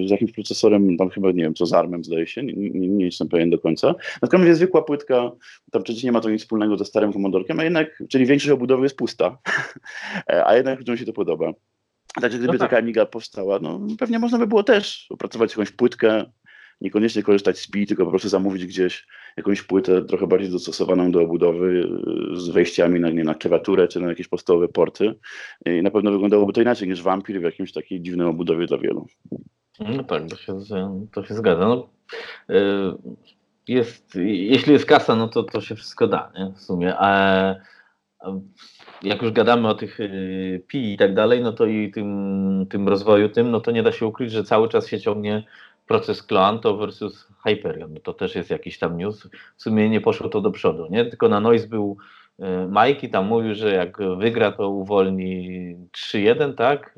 z jakimś procesorem, tam chyba nie wiem co, z ARMem zdaje się, nie, nie, nie jestem pewien do końca. Natomiast jest zwykła płytka, tam przecież nie ma to nic wspólnego ze starym komodorkiem, a jednak, czyli większość obudowy jest pusta, a jednak ludziom się to podoba. Także gdyby no tak. taka Amiga powstała, no pewnie można by było też opracować jakąś płytkę, niekoniecznie korzystać z PI, tylko po prostu zamówić gdzieś jakąś płytę trochę bardziej dostosowaną do obudowy z wejściami na, nie, na klawiaturę czy na jakieś podstawowe porty. I na pewno wyglądałoby to inaczej niż Vampir w jakimś takiej dziwnej obudowie dla wielu. No tak, to się, to się zgadza. No, y, jest, jeśli jest kasa, no to, to się wszystko da, nie? W sumie. A, jak już gadamy o tych y, pi i tak dalej, no to i tym, tym rozwoju tym, no to nie da się ukryć, że cały czas się ciągnie proces Cloanto versus Hyperion. No to też jest jakiś tam news. W sumie nie poszło to do przodu, nie? Tylko na Noise był y, Mike i tam mówił, że jak wygra, to uwolni 3-1, tak?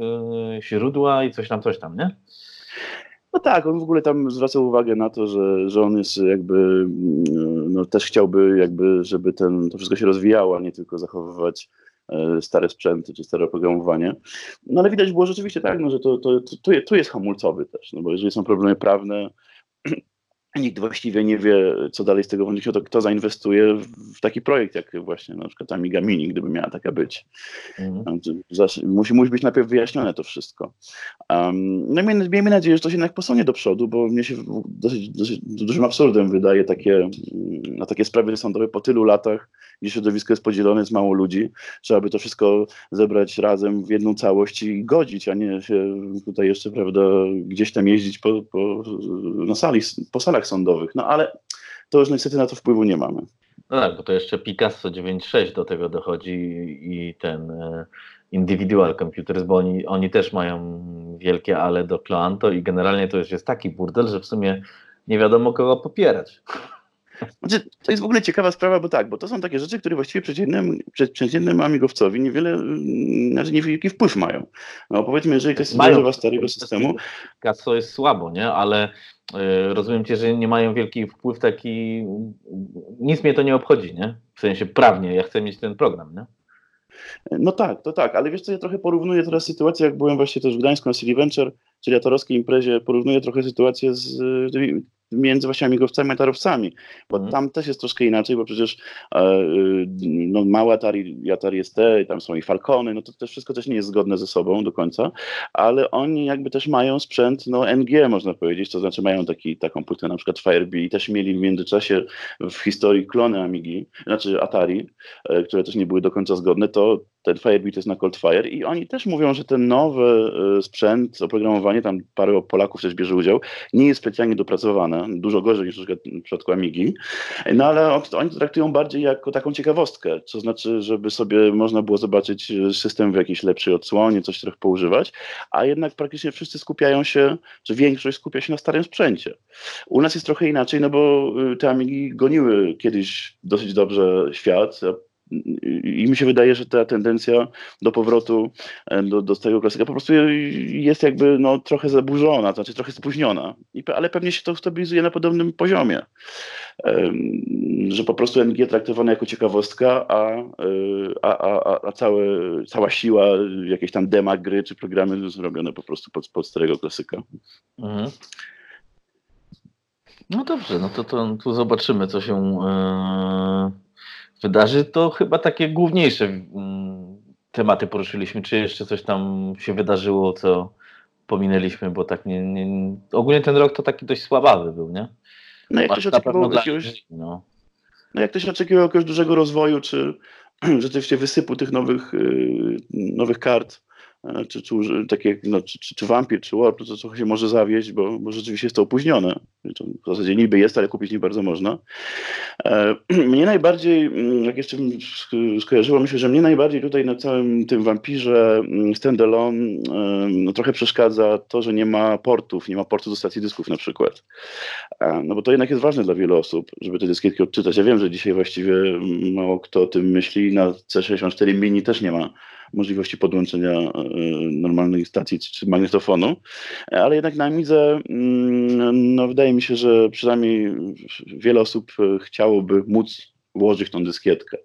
Y, źródła i coś tam, coś tam, nie? No tak, on w ogóle tam zwraca uwagę na to, że, że on jest jakby, mm, no też chciałby jakby, żeby ten, to wszystko się rozwijało, a nie tylko zachowywać e, stare sprzęty czy stare oprogramowanie. No ale widać było rzeczywiście tak, no, że to, to, to, tu jest hamulcowy też, no bo jeżeli są problemy prawne, nikt właściwie nie wie, co dalej z tego będzie to kto zainwestuje w taki projekt, jak właśnie na przykład Amiga Mini, gdyby miała taka być. Mhm. Musi, musi być najpierw wyjaśnione to wszystko. Um, no i miejmy nadzieję, że to się jednak posunie do przodu, bo mnie się dosyć, dosyć dużym absurdem wydaje takie, na takie sprawy sądowe po tylu latach, gdzie środowisko jest podzielone, jest mało ludzi, trzeba by to wszystko zebrać razem w jedną całość i godzić, a nie się tutaj jeszcze, prawda, gdzieś tam jeździć po, po, na sali, po salach sądowych. No ale to już niestety na to wpływu nie mamy. No tak, bo to jeszcze Picasso 9.6 do tego dochodzi i ten e, Individual Computers, bo oni, oni też mają wielkie ale do Cloanto i generalnie to już jest taki burdel, że w sumie nie wiadomo kogo popierać. Znaczy, to jest w ogóle ciekawa sprawa, bo tak, bo to są takie rzeczy, które właściwie przeciętnym, przeciętnym amigowcowi niewiele, mm, znaczy niewielki wpływ mają. No powiedzmy, jeżeli ktoś używa starego systemu. Kaso jest słabo, nie? Ale y, rozumiem cię, że nie mają wielki wpływ taki, nic mnie to nie obchodzi, nie? W sensie prawnie, ja chcę mieć ten program, nie? No tak, to tak, ale wiesz co, ja trochę porównuję teraz sytuację, jak byłem właśnie też w Gdańsku na City Venture, czyli atorowskiej imprezie, porównuję trochę sytuację z między właśnie amigowcami a tarowcami, bo mm. tam też jest troszkę inaczej, bo przecież e, no, małe Atari, Atari ST, tam są i Falcony, no to też wszystko też nie jest zgodne ze sobą do końca, ale oni jakby też mają sprzęt no, NG, można powiedzieć, to znaczy mają taki, taką płytę na przykład Firebee i też mieli w międzyczasie w historii klony Amigi, znaczy Atari, e, które też nie były do końca zgodne, to ten Firebit jest na Coldfire i oni też mówią, że ten nowy e, sprzęt, oprogramowanie, tam parę Polaków też bierze udział, nie jest specjalnie dopracowane, dużo gorzej niż w przypadku Amigi, no ale oni to traktują bardziej jako taką ciekawostkę, co znaczy, żeby sobie można było zobaczyć e, system w jakiejś lepszej odsłonie, coś trochę poużywać, a jednak praktycznie wszyscy skupiają się, czy większość skupia się na starym sprzęcie. U nas jest trochę inaczej, no bo e, te Amigi goniły kiedyś dosyć dobrze świat, i mi się wydaje, że ta tendencja do powrotu e, do, do starego klasyka po prostu jest jakby no, trochę zaburzona, to znaczy trochę spóźniona, I, ale pewnie się to stabilizuje na podobnym poziomie, że po prostu NG traktowane jako ciekawostka, a, e, a, a, a całe, cała siła, jakieś tam dema gry czy programy zrobione po prostu pod, pod starego klasyka. Mhm. No dobrze, no to, to tu zobaczymy, co się... Yy wydarzy, to chyba takie główniejsze mm, tematy poruszyliśmy. Czy jeszcze coś tam się wydarzyło, co pominęliśmy, bo tak nie, nie ogólnie ten rok to taki dość słabawy był, nie? No jak ktoś oczekiwał jakiegoś... No. no jak ktoś oczekiwał jakiegoś dużego rozwoju, czy rzeczywiście wysypu tych nowych, y, nowych kart, czy, czy, takie, no, czy, czy, czy Vampir, czy Warp, to trochę się może zawieść, bo, bo rzeczywiście jest to opóźnione. W zasadzie niby jest, ale kupić nie bardzo można. E, mnie najbardziej, mm, jak jeszcze skojarzyło, myślę, że mnie najbardziej tutaj na całym tym Vampirze mm, standalone no, trochę przeszkadza to, że nie ma portów, nie ma portu do stacji dysków na przykład. E, no bo to jednak jest ważne dla wielu osób, żeby te dyskietki odczytać. Ja wiem, że dzisiaj właściwie mało kto o tym myśli, na C64 Mini też nie ma możliwości podłączenia e, normalnej stacji czy magnetofonu, ale jednak na Amidze mm, no, wydaje mi się, że przynajmniej wiele osób e, chciałoby móc włożyć tą dyskietkę.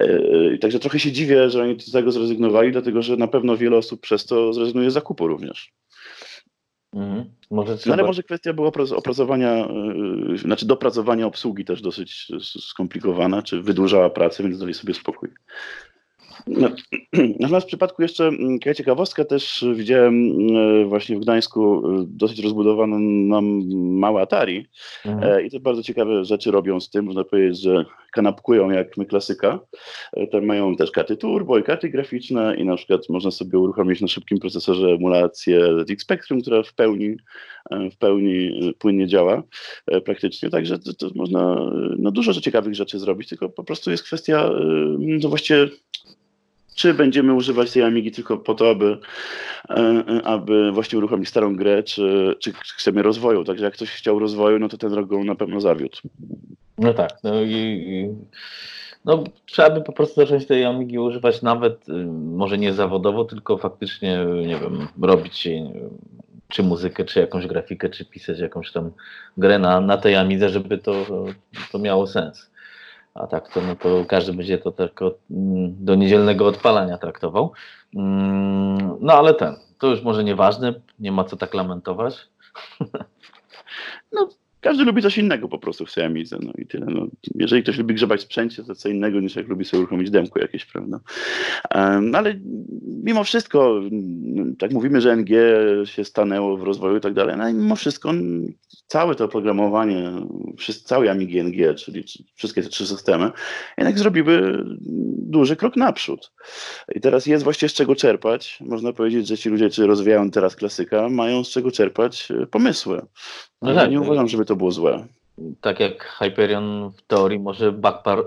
E, także trochę się dziwię, że oni z tego zrezygnowali, dlatego że na pewno wiele osób przez to zrezygnuje z zakupu również. Mhm. Może trzeba... no ale może kwestia była opracowania, znaczy dopracowania obsługi też dosyć skomplikowana, czy wydłużała pracę, więc dali sobie spokój. No, natomiast w przypadku jeszcze mm, ciekawostka też widziałem mm, właśnie w Gdańsku y, dosyć rozbudowaną nam małe Atari mhm. E, i to bardzo ciekawe rzeczy robią z tym, można powiedzieć, że kanapkują jak my klasyka. E, tam mają też karty turbo i karty graficzne i na przykład można sobie uruchomić na szybkim procesorze emulację ZX Spectrum, która w pełni, e, w pełni płynnie działa praktycznie, także to, to można no, dużo ciekawych rzeczy zrobić, tylko po prostu jest kwestia no właściwie czy będziemy używać tej Amigi tylko po to, aby, e, e, aby właśnie uruchomić starą grę, czy, czy chcemy rozwoju. Także jak ktoś chciał rozwoju, no to ten rok go na pewno zawiódł. No tak. No i, i no, trzeba by po prostu zacząć tej Amigi używać nawet, y, może nie zawodowo, tylko faktycznie, nie wiem, robić czy muzykę, czy jakąś grafikę, czy pisać jakąś tam grę na, na tej Amidze, żeby to, to miało sens a tak to, no to każdy będzie to tylko mm, do niedzielnego odpalania traktował. Mm, no ale ten, to już może nieważne, nie ma co tak lamentować. No, każdy lubi coś innego po prostu w Siamidze, no i tyle. No, jeżeli ktoś lubi grzebać sprzęcie, to co innego niż jak lubi sobie uruchomić demku jakieś, prawda? Um, ale mimo wszystko, tak mówimy, że NG się stanęło w rozwoju i tak dalej, no i mimo wszystko całe to oprogramowanie, cały Amigi NG, czyli wszystkie te trzy systemy, jednak zrobiły duży krok naprzód. I teraz jest właściwie z czego czerpać. Można powiedzieć, że ci ludzie, którzy rozwijają teraz klasyka, mają z czego czerpać e, pomysły. No ja tak, nie uważam, żeby to było złe. Tak jak Hyperion w teorii może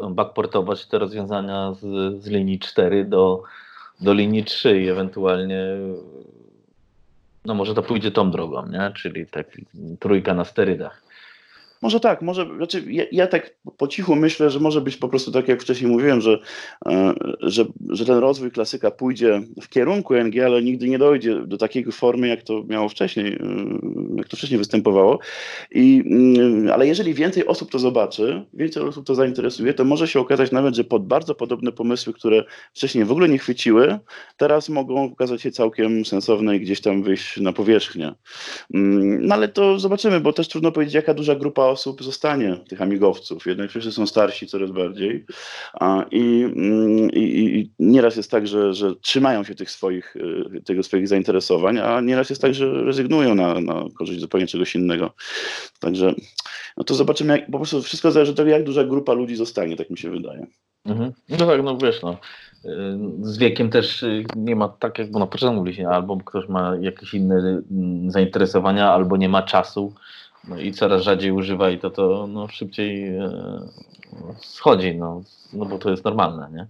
backportować te rozwiązania z, z linii 4 do, do linii 3 i ewentualnie no może to pójdzie tą drogą, nie? czyli tak trójka na sterydach. Może tak, może, znaczy ja, ja, tak po cichu myślę, że może być po prostu tak, jak wcześniej mówiłem, że, e, że, że ten rozwój klasyka pójdzie w kierunku NG, ale nigdy nie dojdzie do takiej formy, jak to miało wcześniej, e, jak to wcześniej występowało. I, mm, ale jeżeli więcej osób to zobaczy, więcej osób to zainteresuje, to może się okazać nawet, że pod bardzo podobne pomysły, które wcześniej w ogóle nie chwyciły, teraz mogą okazać się całkiem sensowne i gdzieś tam wyjść na powierzchnię. Mm, no ale to zobaczymy, bo też trudno powiedzieć, jaka duża grupa osób zostanie, tych amigowców. Jednak wszyscy są starsi coraz bardziej i, mm, i, i nieraz jest tak, że, że trzymają się tych swoich, y, tego swoich zainteresowań, a nieraz jest tak, że rezygnują na, na korzyść zupełnie czegoś innego. Także no to zobaczymy, jak, po prostu wszystko zależy od tego, jak duża grupa ludzi zostanie, tak mi się wydaje. Mhm. No tak, no wiesz, no. Y, z wiekiem też y, nie ma tak, jak na początku mówiliśmy, albo ktoś ma jakieś inne zainteresowania, albo nie ma czasu no i coraz rzadziej używa i to to no, szybciej e, schodzi, no, no bo to jest normalne, nie?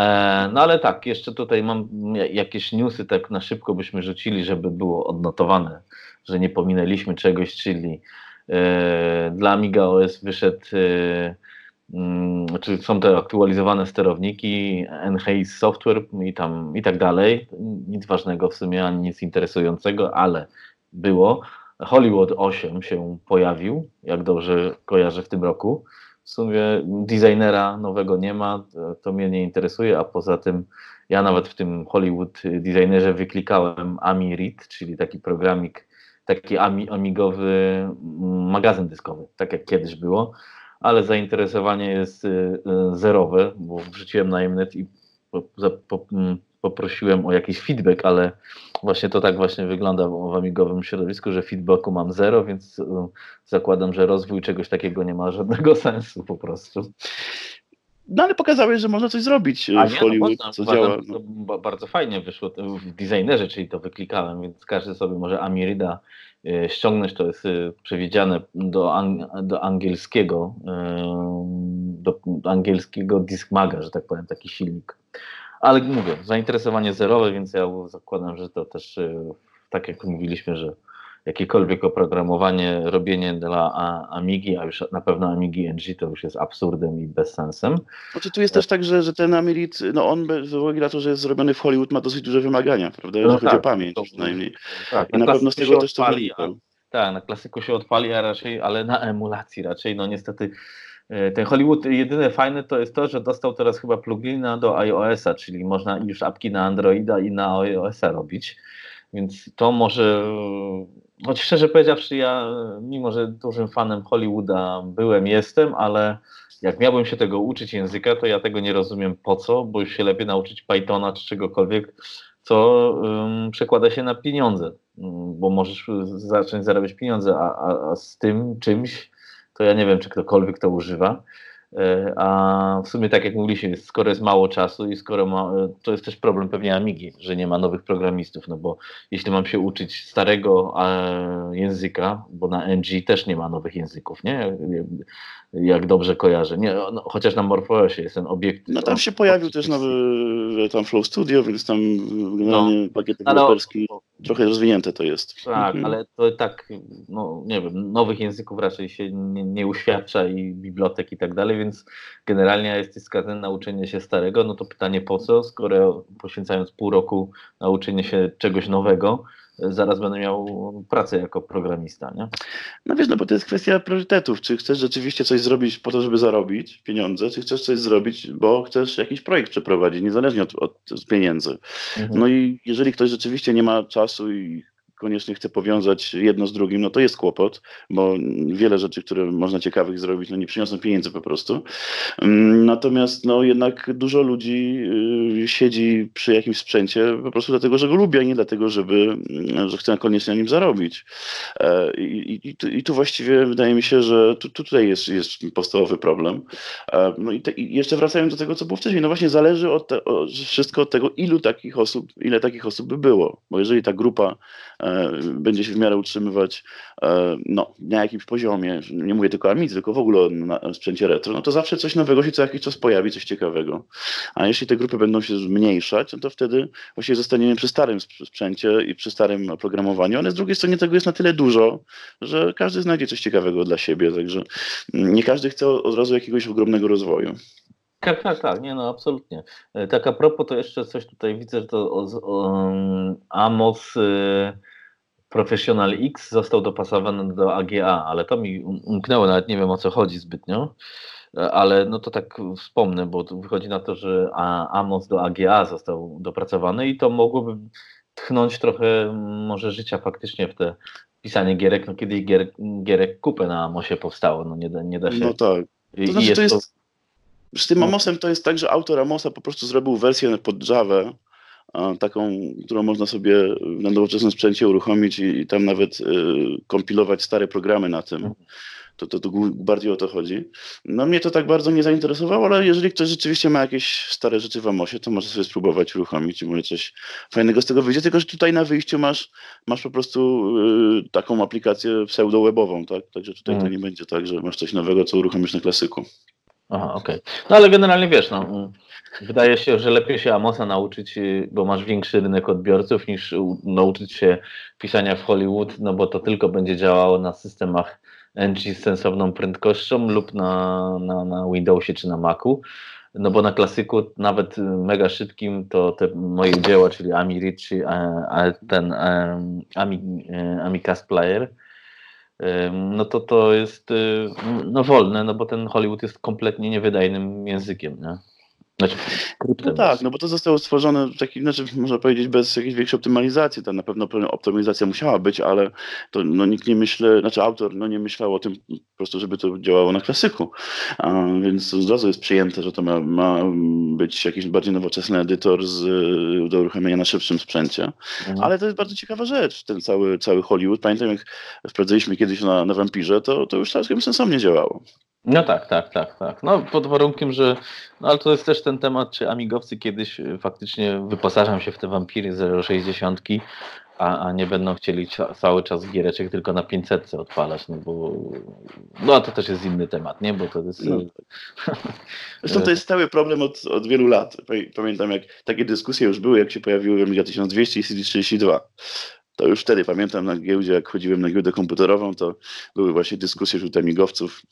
E, no ale tak, jeszcze tutaj mam jakieś newsy, tak na szybko byśmy rzucili, żeby było odnotowane, że nie pominęliśmy czegoś, czyli e, dla Amiga OS wyszedł, e, mm, czy są te aktualizowane sterowniki, Enhaze Software i tam i tak dalej. Nic ważnego w sumie, ani nic interesującego, ale było. Hollywood 8 się pojawił, jak dobrze kojarzę w tym roku. W sumie designera nowego nie ma, to mnie nie interesuje, a poza tym ja nawet w tym Hollywood designerze wyklikałem Ami czyli taki programik, taki amigowy magazyn dyskowy, tak jak kiedyś było, ale zainteresowanie jest y, zerowe, bo wrzuciłem na Mnet i po, po, poprosiłem o jakiś feedback, ale właśnie to tak właśnie wygląda w amigowym środowisku, że feedbacku mam zero, więc e, zakładam, że rozwój czegoś takiego nie ma żadnego sensu po prostu. No ale pokazałeś, że można coś zrobić A w nie, Hollywood, no, co uważam, działa. No. Bardzo fajnie wyszło w designerze, czyli to wyklikałem, więc każdy sobie może Amirida e, ściągnąć, to jest przewidziane do, ang- do angielskiego do angielskiego Discmaga, że tak powiem, taki silnik. Ale mówię, zainteresowanie zerowe, więc ja zakładam, że to też e, tak jak mówiliśmy, że jakiekolwiek oprogramowanie, robienie dla Amigi, a już na pewno Amigi NG to już jest absurdem i bezsensem. Znaczy tu jest też tak, że, że ten Amirit, no on z uwagi na to, że jest zrobiony w Hollywood ma dosyć duże wymagania, prawda? No chodzi tak, o pamięć to- przynajmniej. Tak, I na pewno z tego też to wynika. Tak, na klasyku się odpali, a raczej, ale na emulacji raczej. No niestety ten Hollywood jedyne fajne to jest to, że dostał teraz chyba plugina do iOS-a, czyli można już apki na Androida i na iOS-a robić. Więc to może, e, choć szczerze powiedziawszy, ja e, mimo, że dużym fanem Hollywooda byłem, jestem, ale jak miałbym się tego uczyć języka, to ja tego nie rozumiem po co, bo już się lepiej nauczyć Pythona czy czegokolwiek, co ym, przekłada się na pieniądze, Ym, bo możesz zacząć zarabiać pieniądze, a, a, a z tym czymś, to ja nie wiem, czy ktokolwiek to używa. E, A w sumie, tak jak mówiliśmy, skoro jest mało czasu i skoro ma, e, to jest też problem pewnie Amigi, że nie ma nowych programistów, no bo jeśli mam się uczyć starego e, języka, bo na NG też nie ma nowych języków, nie? Jak dobrze kojarzę. Nie, no, chociaż na MorphOSie jest ten obiekt. No tam się pojawił też nowy tam Flow Studio, więc tam generalnie pakiet Ale- deweloperski trochę rozwinięte to jest. Tak, Mhm. ale to tak, no nie wiem, nowych języków raczej się nie, nie uświadcza i bibliotek i tak dalej, więc generalnie jesteś skazany na uczenie się starego, no to pytanie po co, skoro poświęcając pół roku na uczenie się czegoś nowego, e, zaraz będę miał pracę jako programista, nie? No wiesz, no bo to jest kwestia priorytetów. Czy chcesz rzeczywiście coś zrobić po to, żeby zarobić pieniądze, czy chcesz coś zrobić, bo chcesz jakiś projekt przeprowadzić, niezależnie od, od pieniędzy. Mhm. No i jeżeli ktoś rzeczywiście nie ma czasu i koniecznie chce powiązać jedno z drugim, no to jest kłopot, bo wiele rzeczy, które można ciekawych zrobić, no nie przyniosą pieniędzy po prostu. Mm, Natomiast no jednak dużo ludzi y, siedzi przy jakimś sprzęcie po prostu dlatego, że go lubi, a nie dlatego, żeby, mm, że chce koniecznie na nim zarobić. E, I, i, i, tu, właściwie wydaje mi się, że tu tutaj jest, jest podstawowy problem. E, No i, te, i jeszcze wracając do tego, co było wcześniej, no właśnie zależy od te, o, wszystko od tego, ilu takich osób, ile takich osób by było. Bo jeżeli ta grupa e, będzie się w miarę utrzymywać e, no, na jakimś poziomie, nie mówię tylko Amidze, tylko w ogóle o na sprzęcie retro, no to zawsze coś nowego się co jakiś czas pojawi, coś ciekawego. A jeśli te grupy będą się zmniejszać, no to wtedy właśnie zostaniemy przy starym sp- sprzęcie i przy starym oprogramowaniu, ale z drugiej strony tego jest na tyle dużo, że każdy znajdzie coś ciekawego dla siebie, także nie każdy chce od razu jakiegoś ogromnego rozwoju. Tak, tak, tak, nie no, absolutnie. E, Tak a propos, to jeszcze coś tutaj widzę, że to o, o, Amos y, Professional X został dopasowany do AGA, ale to mi um- umknęło, nawet nie wiem o co chodzi zbytnio, E, ale no to tak wspomnę, bo wychodzi na to, że Amos do AGA został dopracowany i to mogłoby tchnąć trochę m, może życia faktycznie w te pisanie gierek, no kiedyś gier, gierek kupę na Amosie powstało, no nie da, nie da się. No tak. To znaczy, to to- jest. Z tym No. Amosem to jest tak, że autor Amosa po prostu zrobił wersję pod Java, taką, którą można sobie na nowoczesnym sprzęcie uruchomić i, i tam nawet y, kompilować stare programy na tym. Mhm. To, to, to bardziej o to chodzi. No mnie to tak bardzo nie zainteresowało, ale jeżeli ktoś rzeczywiście ma jakieś stare rzeczy w Amosie, to może sobie spróbować uruchomić i może coś fajnego z tego wyjdzie. Tylko, że tutaj na wyjściu masz, masz po prostu y, taką aplikację pseudo-webową, tak? Także tutaj to Mhm. nie będzie tak, że masz coś nowego, co uruchomisz na klasyku. Aha, okej. No ale generalnie wiesz, no, mm, wydaje się, że lepiej się Amosa nauczyć, y, bo masz większy rynek odbiorców, niż nauczyć się pisania w Hollywood, no bo to tylko będzie działało na systemach NG z sensowną prędkością lub na, na, na Windowsie czy na Macu. No bo na klasyku, nawet y, mega szybkim, to te moje dzieła, czyli Ami Ricci, e, ten em, Ami, e, Amicast Player, no to to jest y, no wolne, no bo ten Hollywood jest kompletnie niewydajnym językiem, nie? Znaczy, no tak, no bo to zostało stworzone, taki, znaczy, można powiedzieć, bez jakiejś większej optymalizacji. Tam na pewno optymalizacja musiała być, ale to no, nikt nie myśli, znaczy autor no, nie myślał o tym po prostu, żeby to działało na klasyku. A, więc od razu jest przyjęte, że to ma, ma być jakiś bardziej nowoczesny edytor z, do uruchomienia na szybszym sprzęcie. Mhm. Ale to jest bardzo ciekawa rzecz, ten cały, cały Hollywood. Pamiętam, jak sprawdzaliśmy kiedyś na, na Vampirze, to, to już całkiem sensownie działało. No tak, tak, tak, tak. No pod warunkiem, że. No ale to jest też ten temat, czy amigowcy kiedyś y, faktycznie wyposażą się w te wampiry 060, a, a nie będą chcieli cały czas giereczek tylko na 500 odpalać, no bo. No a to też jest inny temat, nie? Bo to jest. No. Zresztą to jest stały problem od, od wielu lat. Pamiętam, jak takie dyskusje już były, jak się pojawiły Amiga 1200 i CD32 to już wtedy pamiętam na giełdzie, jak chodziłem na giełdę komputerową, to były właśnie dyskusje wśród amigowców,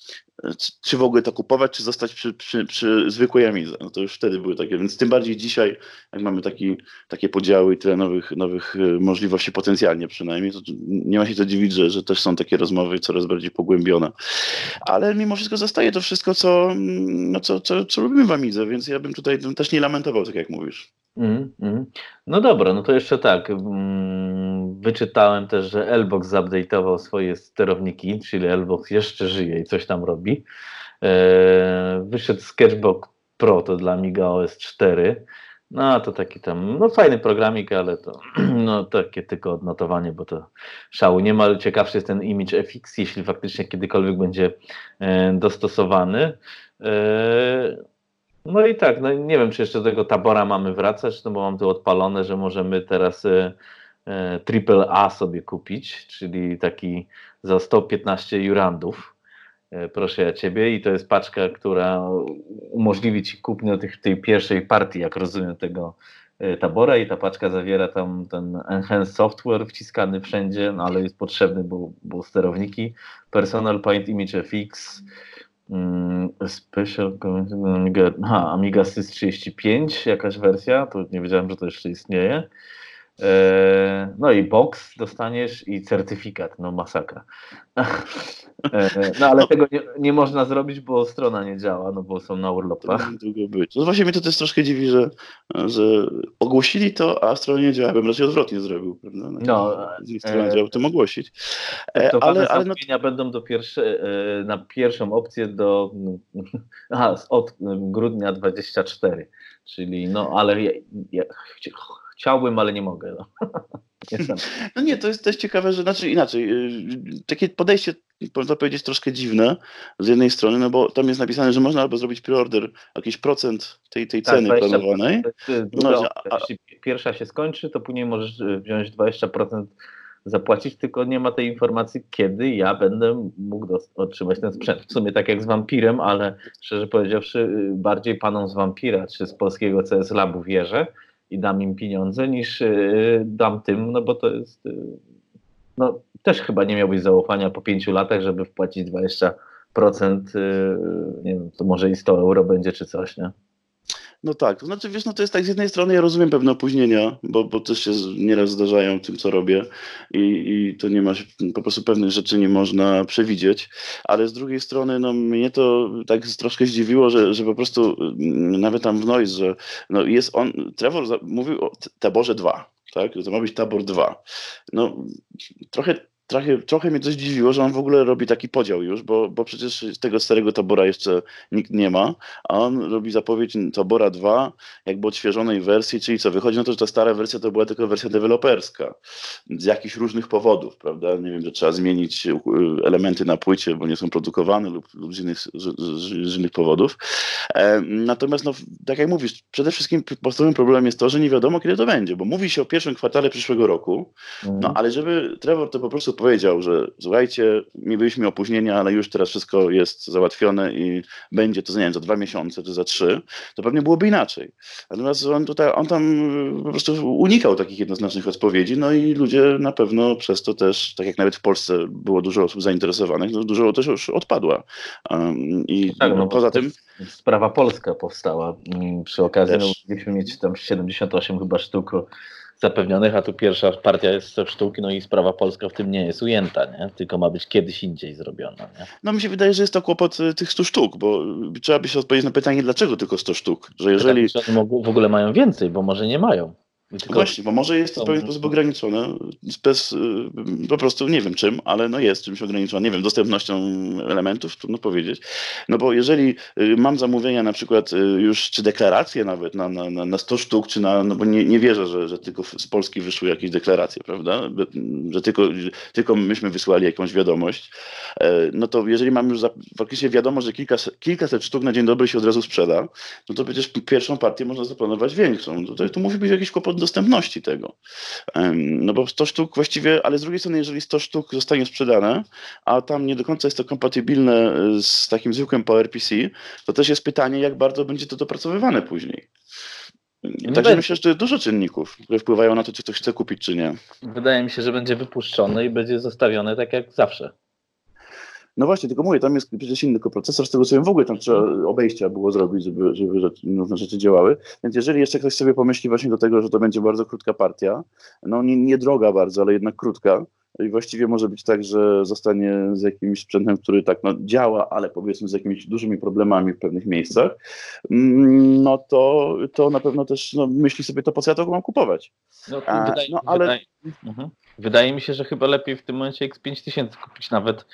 czy w ogóle to kupować, czy zostać przy, przy, przy zwykłej Amidze. No to już wtedy były takie, więc tym bardziej dzisiaj, jak mamy taki, takie podziały i tyle nowych, nowych e, możliwości potencjalnie przynajmniej, to nie ma się co dziwić, że, że też są takie rozmowy coraz bardziej pogłębione. Ale mimo wszystko zostaje to wszystko, co, no co, co, co lubimy w Amidze, więc ja bym tutaj też nie lamentował, tak jak mówisz. Mm, mm. No dobra, no to jeszcze tak. Mm, wyczytałem też, że Elbox zupdate'ował swoje sterowniki, czyli Elbox jeszcze żyje i coś tam robi. E, wyszedł Sketchbox Pro, to dla Amiga OS 4. No to taki tam, no fajny programik, ale to no takie tylko odnotowanie, bo to szału nie ma. Ciekawszy jest ten Image FX, jeśli faktycznie kiedykolwiek będzie e, dostosowany. E, no i tak, no nie wiem, czy jeszcze do tego tabora mamy wracać, no bo mam tu odpalone, że możemy teraz y, y, triple A sobie kupić, czyli taki za 115 jurandów. Y, proszę ja ciebie, i to jest paczka, która umożliwi ci kupno tych, tej pierwszej partii, jak rozumiem, tego tabora i ta paczka zawiera tam ten enhanced software wciskany wszędzie, no ale jest potrzebny, bo, bo sterowniki, personal paint image FX, Special Amiga, aha, Amiga Sys 35, jakaś wersja, to nie wiedziałem, że to jeszcze istnieje. E, no i box dostaniesz i certyfikat, no masakra. E, no ale tego nie, nie, można zrobić, bo strona nie działa, no bo są na urlopach. Długo być. No właśnie mnie to też troszkę dziwi, że, że ogłosili to, a strona nie działa. Ja bym raczej odwrotnie zrobił, prawda? Na, no, z ich strony e, działa, tym ogłosić. E, to ale, ale no... będą do pierwsze, na pierwszą opcję do aha, od grudnia 24, czyli no ale ja, ja, chciałbym, ale nie mogę. No. no nie, to jest też ciekawe, że znaczy inaczej, y, takie podejście, można powiedzieć, troszkę dziwne z jednej strony, no bo tam jest napisane, że można albo zrobić preorder, jakiś procent tej, tej tak, ceny planowanej. no, a, jeśli pierwsza się skończy, to później możesz y, wziąć 20% zapłacić, tylko nie ma tej informacji, kiedy ja będę mógł otrzymać ten sprzęt. W sumie tak jak z Vampirem, ale szczerze powiedziawszy, y, bardziej panom z Vampira czy z polskiego CS Labu wierzę, i dam im pieniądze, niż y, dam tym, no bo to jest. Y, no, też chyba nie miałbyś zaufania po pięciu latach, żeby wpłacić 20%, y, nie wiem, to może i 100 euro będzie czy coś, nie? No tak, to znaczy wiesz, no to jest tak, z jednej strony ja rozumiem pewne opóźnienia, bo, bo też się nieraz zdarzają tym, co robię i, i to nie ma po prostu pewnych rzeczy nie można przewidzieć, ale z drugiej strony no mnie to tak troszkę zdziwiło, że, że po prostu mm, nawet tam w Noise, że no jest on, Trevor mówił o taborze 2, tak, to ma być tabor 2. No trochę trochę, trochę mnie to zdziwiło, że on w ogóle robi taki podział już, bo, bo przecież tego starego tabora jeszcze nikt nie ma, a on robi zapowiedź tabora 2, jakby odświeżonej wersji, czyli co, wychodzi na to, że ta stara wersja to była tylko wersja deweloperska, z jakichś różnych powodów, prawda, nie wiem, że trzeba zmienić e, elementy na płycie, bo nie są produkowane lub, lub z, innych, z, z, innych powodów. E, natomiast, no, tak jak mówisz, przede wszystkim podstawowym problemem jest to, że nie wiadomo, kiedy to będzie, bo mówi się o pierwszym kwartale przyszłego roku, no, mhm. ale żeby Trevor to po prostu powiedział, że słuchajcie, mi byliśmy opóźnienia, ale już teraz wszystko jest załatwione i będzie to, nie wiem, za dwa miesiące czy za trzy, to pewnie byłoby inaczej. Natomiast on tutaj, on tam po prostu unikał takich jednoznacznych odpowiedzi, no i ludzie na pewno przez to też, tak jak nawet w Polsce było dużo osób zainteresowanych, no dużo też już odpadła. Um, I no tak, no, poza tym... Sprawa polska powstała. Mm, przy okazji no, mogliśmy mieć tam 78 chyba sztuk zapewnionych, a tu pierwsza partia jest 100 sztuk, no i sprawa polska w tym nie jest ujęta, nie? tylko ma być kiedyś indziej zrobiona. Nie? No mi się wydaje, że jest to kłopot y, tych 100 sztuk, bo trzeba by się odpowiedzieć na pytanie, dlaczego tylko 100 sztuk, że jeżeli... Czy oni w ogóle mają więcej, bo może nie mają. Tylko... Właśnie, bo może jest to w pewien sposób ograniczone, bez, y, po prostu nie wiem czym, ale no jest czymś ograniczone, nie wiem, dostępnością elementów, trudno powiedzieć. No bo jeżeli y, mam zamówienia na przykład y, już, czy deklaracje nawet na, na, na 100 sztuk, czy na, no bo nie, nie wierzę, że, że tylko z Polski wyszły jakieś deklaracje, prawda, że tylko, tylko myśmy wysłali jakąś wiadomość, e, no to jeżeli mam już za, faktycznie wiadomość, że kilkaset, kilkaset sztuk na dzień dobry się od razu sprzeda, no to przecież pierwszą partię można zaplanować większą. No to, to musi być jakiś kłopot dostępności tego. No bo 100 sztuk właściwie, ale z drugiej strony, jeżeli 100 sztuk zostanie sprzedane, a tam nie do końca jest to kompatybilne e, z takim zwykłym PowerPC, to też jest pytanie, jak bardzo będzie to dopracowywane później. Nie Także myślę, że dużo czynników, które wpływają na to, czy ktoś chce kupić, czy nie. Wydaje mi się, że będzie wypuszczone i będzie zostawione tak jak zawsze. No właśnie, tylko mówię, tam jest przecież inny procesor, z tego co wiem, w ogóle tam trzeba obejścia było zrobić, żeby, żeby rzeczy, różne rzeczy działały. Więc jeżeli jeszcze ktoś sobie pomyśli właśnie do tego, że to będzie bardzo krótka partia, no nie, nie droga bardzo, ale jednak krótka, i właściwie może być tak, że zostanie z jakimś sprzętem, który tak no, działa, ale powiedzmy z jakimiś dużymi problemami w pewnych miejscach, mm, no to, to na pewno też no, myśli sobie to, po co ja to mam kupować. No, A, wydaje, no ale... Wydaje, uh-huh. wydaje, mi się, że chyba lepiej w tym momencie X5000 kupić nawet,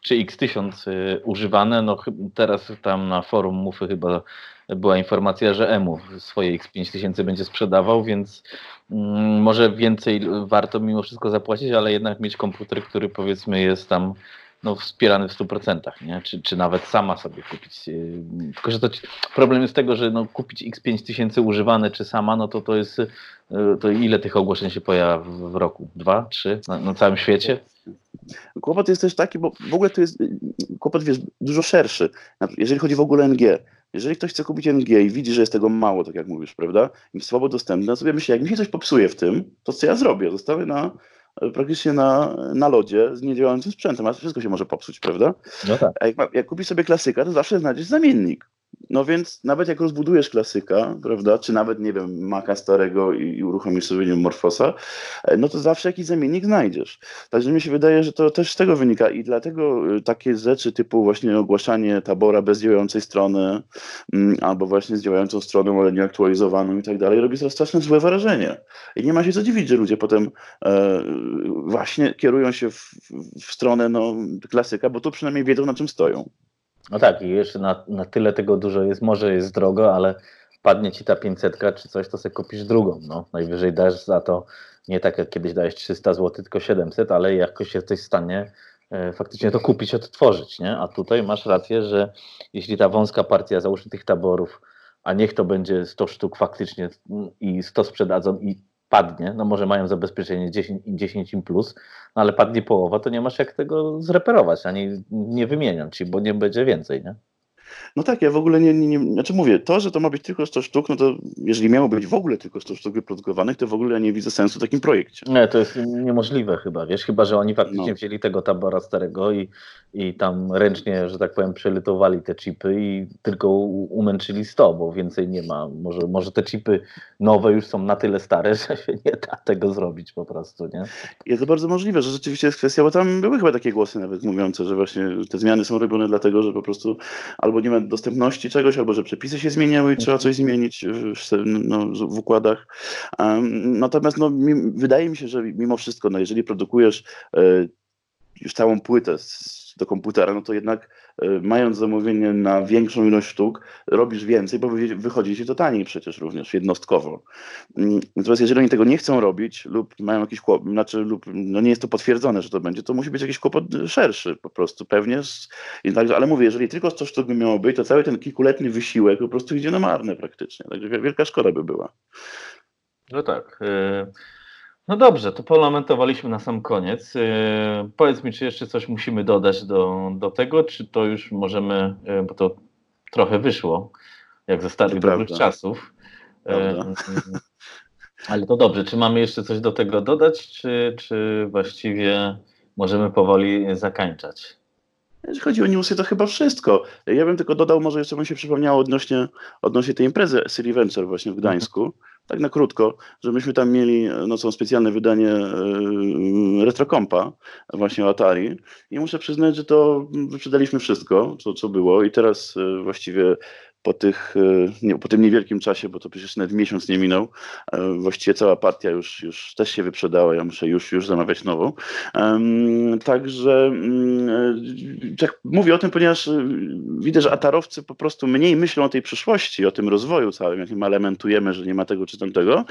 czy X1000 y, używane. No teraz tam na forum Mufy chyba była informacja, że EMU swoje X5000 będzie sprzedawał, więc mm, może więcej warto mimo wszystko zapłacić, ale jednak mieć komputer, który powiedzmy jest tam no, wspierany w 100%, nie? Czy, czy nawet sama sobie kupić. Y, tylko, że to problem jest tego, że no, kupić X5000 używane czy sama, no to to jest, y, to ile tych ogłoszeń się pojawia w, roku? Dwa, trzy na, na całym świecie? Kłopot jest też taki, bo w ogóle to jest kłopot wiesz, dużo szerszy. Jeżeli chodzi w ogóle NG, jeżeli ktoś chce kupić NG i widzi, że jest tego mało, tak jak mówisz, prawda, i słabo dostępne, to sobie myśli, jak mi się coś popsuje w tym, to co ja zrobię? Zostawię na, praktycznie na, na lodzie z niedziałającym sprzętem, a wszystko się może popsuć, prawda? No tak. A jak, jak kupisz sobie klasyka, to zawsze znajdziesz zamiennik. No więc nawet jak rozbudujesz klasyka, prawda, czy nawet, nie wiem, Maca starego i, i uruchomisz sobie, nie wiem, Morfosa, e, no to zawsze jakiś zamiennik znajdziesz. Także mi się wydaje, że to też z tego wynika i dlatego e, takie rzeczy typu właśnie ogłaszanie tabora bez działającej strony, mm, albo właśnie z działającą stroną, ale nieaktualizowaną i tak dalej, robi to strasznie złe wrażenie. I nie ma się co dziwić, że ludzie potem e, właśnie kierują się w, w stronę no, klasyka, bo tu przynajmniej wiedzą, na czym stoją. No tak, i jeszcze na, na tyle tego dużo jest, może jest drogo, ale padnie ci ta 500 czy coś, to sobie kupisz drugą. No. Najwyżej dasz za to nie tak jak kiedyś dałeś 300 zł, tylko 700, ale jakoś jesteś w stanie e, faktycznie to kupić, odtworzyć, nie? A tutaj masz rację, że jeśli ta wąska partia, załóżmy tych taborów, a niech to będzie 100 sztuk faktycznie i 100 sprzedadzą i padnie, no może mają zabezpieczenie 10, 10 im plus, no ale padnie połowa, to nie masz jak tego zreperować, ani nie wymienią ci, bo nie będzie więcej, nie? No tak, ja w ogóle nie, nie, nie, znaczy mówię, to, że to ma być tylko 100 sztuk, no to jeżeli miało być w ogóle tylko 100 sztuk wyprodukowanych, to w ogóle ja nie widzę sensu w takim projekcie. Nie, to jest niemożliwe chyba, wiesz, chyba, że oni faktycznie no. wzięli tego tabora starego i, i tam ręcznie, że tak powiem, przelytowali te chipy i tylko umęczyli 100, bo więcej nie ma. Może, może te chipy nowe już są na tyle stare, że się nie da tego zrobić po prostu, nie? Jest to bardzo możliwe, że rzeczywiście jest kwestia, bo tam były chyba takie głosy nawet mówiące, że właśnie te zmiany są robione dlatego, że po prostu albo nie ma dostępności czegoś, albo że przepisy się zmieniały i trzeba coś zmienić w, no, w układach. Um, natomiast no, mi, wydaje mi się, że mimo wszystko, no, jeżeli produkujesz y, już całą płytę z, do komputera, no to jednak y, mając zamówienie na większą ilość sztuk, robisz więcej, bo wychodzi ci to taniej przecież również jednostkowo. Mm, natomiast jeżeli oni tego nie chcą robić lub mają jakiś kłopot, znaczy lub no nie jest to potwierdzone, że to będzie, to musi być jakiś kłopot szerszy po prostu pewnie. Z, tak, ale mówię, jeżeli tylko 100 sztuk by miało być, to cały ten kilkuletni wysiłek po prostu idzie na marne praktycznie. Także wielka szkoda by była. No tak. Y no dobrze, to parlamentowaliśmy na sam koniec. Yy, powiedz mi, czy jeszcze coś musimy dodać do, do tego, czy to już możemy, yy, bo to trochę wyszło, jak ze starych dobrych czasów. Yy, ale to dobrze, czy mamy jeszcze coś do tego dodać, czy, czy właściwie możemy powoli zakańczać? Jeśli chodzi o newsy, to chyba wszystko. Ja bym tylko dodał, może jeszcze bym się przypomniało odnośnie, odnośnie tej imprezy City Venture właśnie w Gdańsku. Tak na krótko, że myśmy tam mieli, no są specjalne wydanie yy, Retrocompa, właśnie o Atari i muszę przyznać, że to wyprzedaliśmy wszystko, co, co było i teraz yy, właściwie po, tych, e, nie, po tym niewielkim czasie, bo to przecież nawet miesiąc nie minął, e, właściwie cała partia już, już też się wyprzedała, ja muszę już, już zamawiać nową. Także mm, tak mówię o tym, ponieważ widzę, że atarowcy po prostu mniej myślą o tej przyszłości, o tym rozwoju całym, jakim elementujemy, że nie ma tego czy tamtego,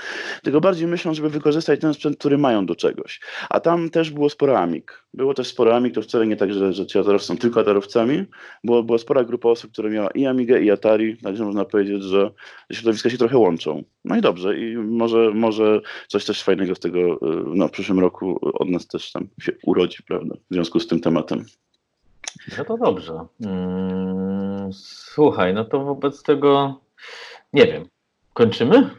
tylko bardziej myślą, żeby wykorzystać ten sprzęt, który mają do czegoś. A tam też było sporo amik. Było też sporo amik, to wcale nie tak, że, że ci atarowcy są tylko atarowcami. Było, była spora grupa osób, które miała i Amigę, i Atari, także można powiedzieć, że środowiska się trochę łączą. No i dobrze, i może, może coś też fajnego z tego y, no, w przyszłym roku od nas też tam się urodzi, prawda, w związku z tym tematem. No to dobrze. Mm, słuchaj, no to wobec tego nie wiem. Kończymy?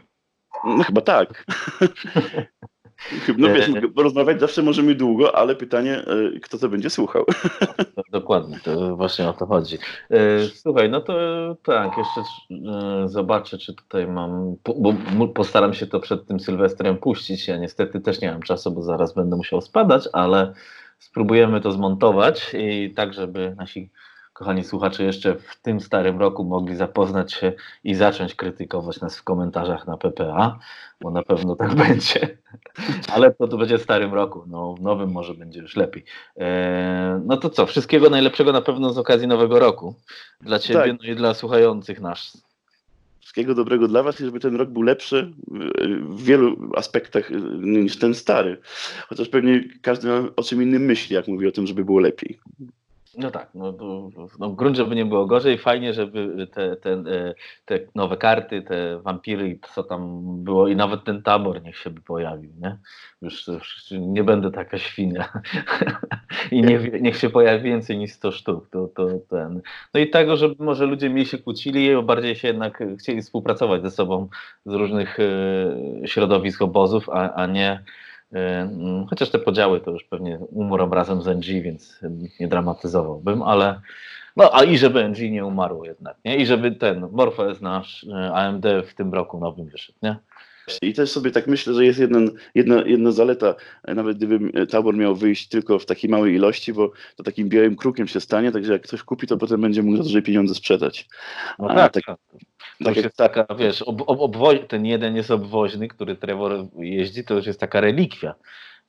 No chyba tak. No wiesz, rozmawiać zawsze możemy długo, ale pytanie, e, kto to będzie słuchał. Dokładnie, to właśnie o to chodzi. E, słuchaj, no to tak, jeszcze e, zobaczę, czy tutaj mam, bo postaram się to przed tym Sylwestrem puścić. Ja niestety też nie mam czasu, bo zaraz będę musiał spadać, ale spróbujemy to zmontować i tak, żeby nasi kochani słuchacze, jeszcze w tym starym roku mogli zapoznać się i zacząć krytykować nas w komentarzach na PPA, bo na pewno tak będzie. Ale to, to będzie w starym roku, no, w nowym może będzie już lepiej. Eee, no to co, wszystkiego najlepszego na pewno z okazji nowego roku. Dla Ciebie tak. no i dla słuchających nas. Wszystkiego dobrego dla Was i żeby ten rok był lepszy w wielu aspektach niż ten stary. Chociaż pewnie każdy o czym innym myśli, jak mówi o tym, żeby było lepiej. No tak, no, no w gruncie by nie było gorzej. Fajnie, żeby te, te, e, te nowe karty, te wampiry, co tam było i nawet ten tabor niech się by pojawił, nie? Już, już nie będę taka świnia. I nie, niech się pojawi więcej niż 100 sztuk. To, to, ten. No i tego, żeby może ludzie mniej się kłócili, bardziej się jednak chcieli współpracować ze sobą z różnych y, środowisk obozów, a, a nie chociaż te podziały to już pewnie umrą razem z NG, więc nie dramatyzowałbym, ale no a i żeby NG nie umarło jednak, nie? I żeby ten MorphOS nasz e, AMD w tym roku nowym wyszedł, nie? I też sobie tak myślę, że jest jeden, jedna, jedna zaleta, nawet gdyby tabor miał wyjść tylko w takiej małej ilości, bo to takim białym krukiem się stanie, także jak ktoś kupi, to potem będzie mógł za duże pieniądze sprzedać. No tak, tak, tak. To tak jest taka, wiesz, ob, ob, ten jeden jest obwoźny, który Trevor jeździ, to już jest taka relikwia,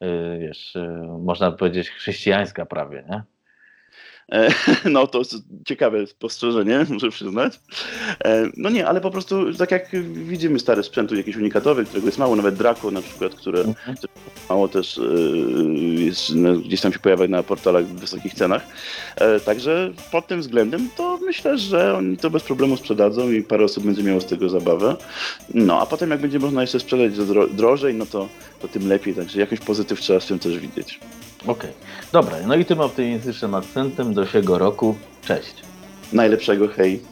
yy, wiesz, yy, można powiedzieć chrześcijańska prawie, nie? E, no to ciekawe spostrzeżenie, muszę przyznać. E, no nie, ale po prostu tak jak widzimy stare sprzętu jakiś unikatowy, którego jest mało, nawet Draco na przykład, które mhm. mało też e, jest, gdzieś tam się pojawia na portalach w wysokich cenach. Także pod tym względem to myślę, że oni to bez problemu sprzedadzą i parę osób będzie miało z tego zabawę. No a potem jak będzie można jeszcze sprzedać drożej, no to, to tym lepiej, także jakiś pozytyw trzeba w tym też widzieć. Okej, okay. dobra, no i tym optymistycznym akcentem do siego roku, cześć. Najlepszego, hej.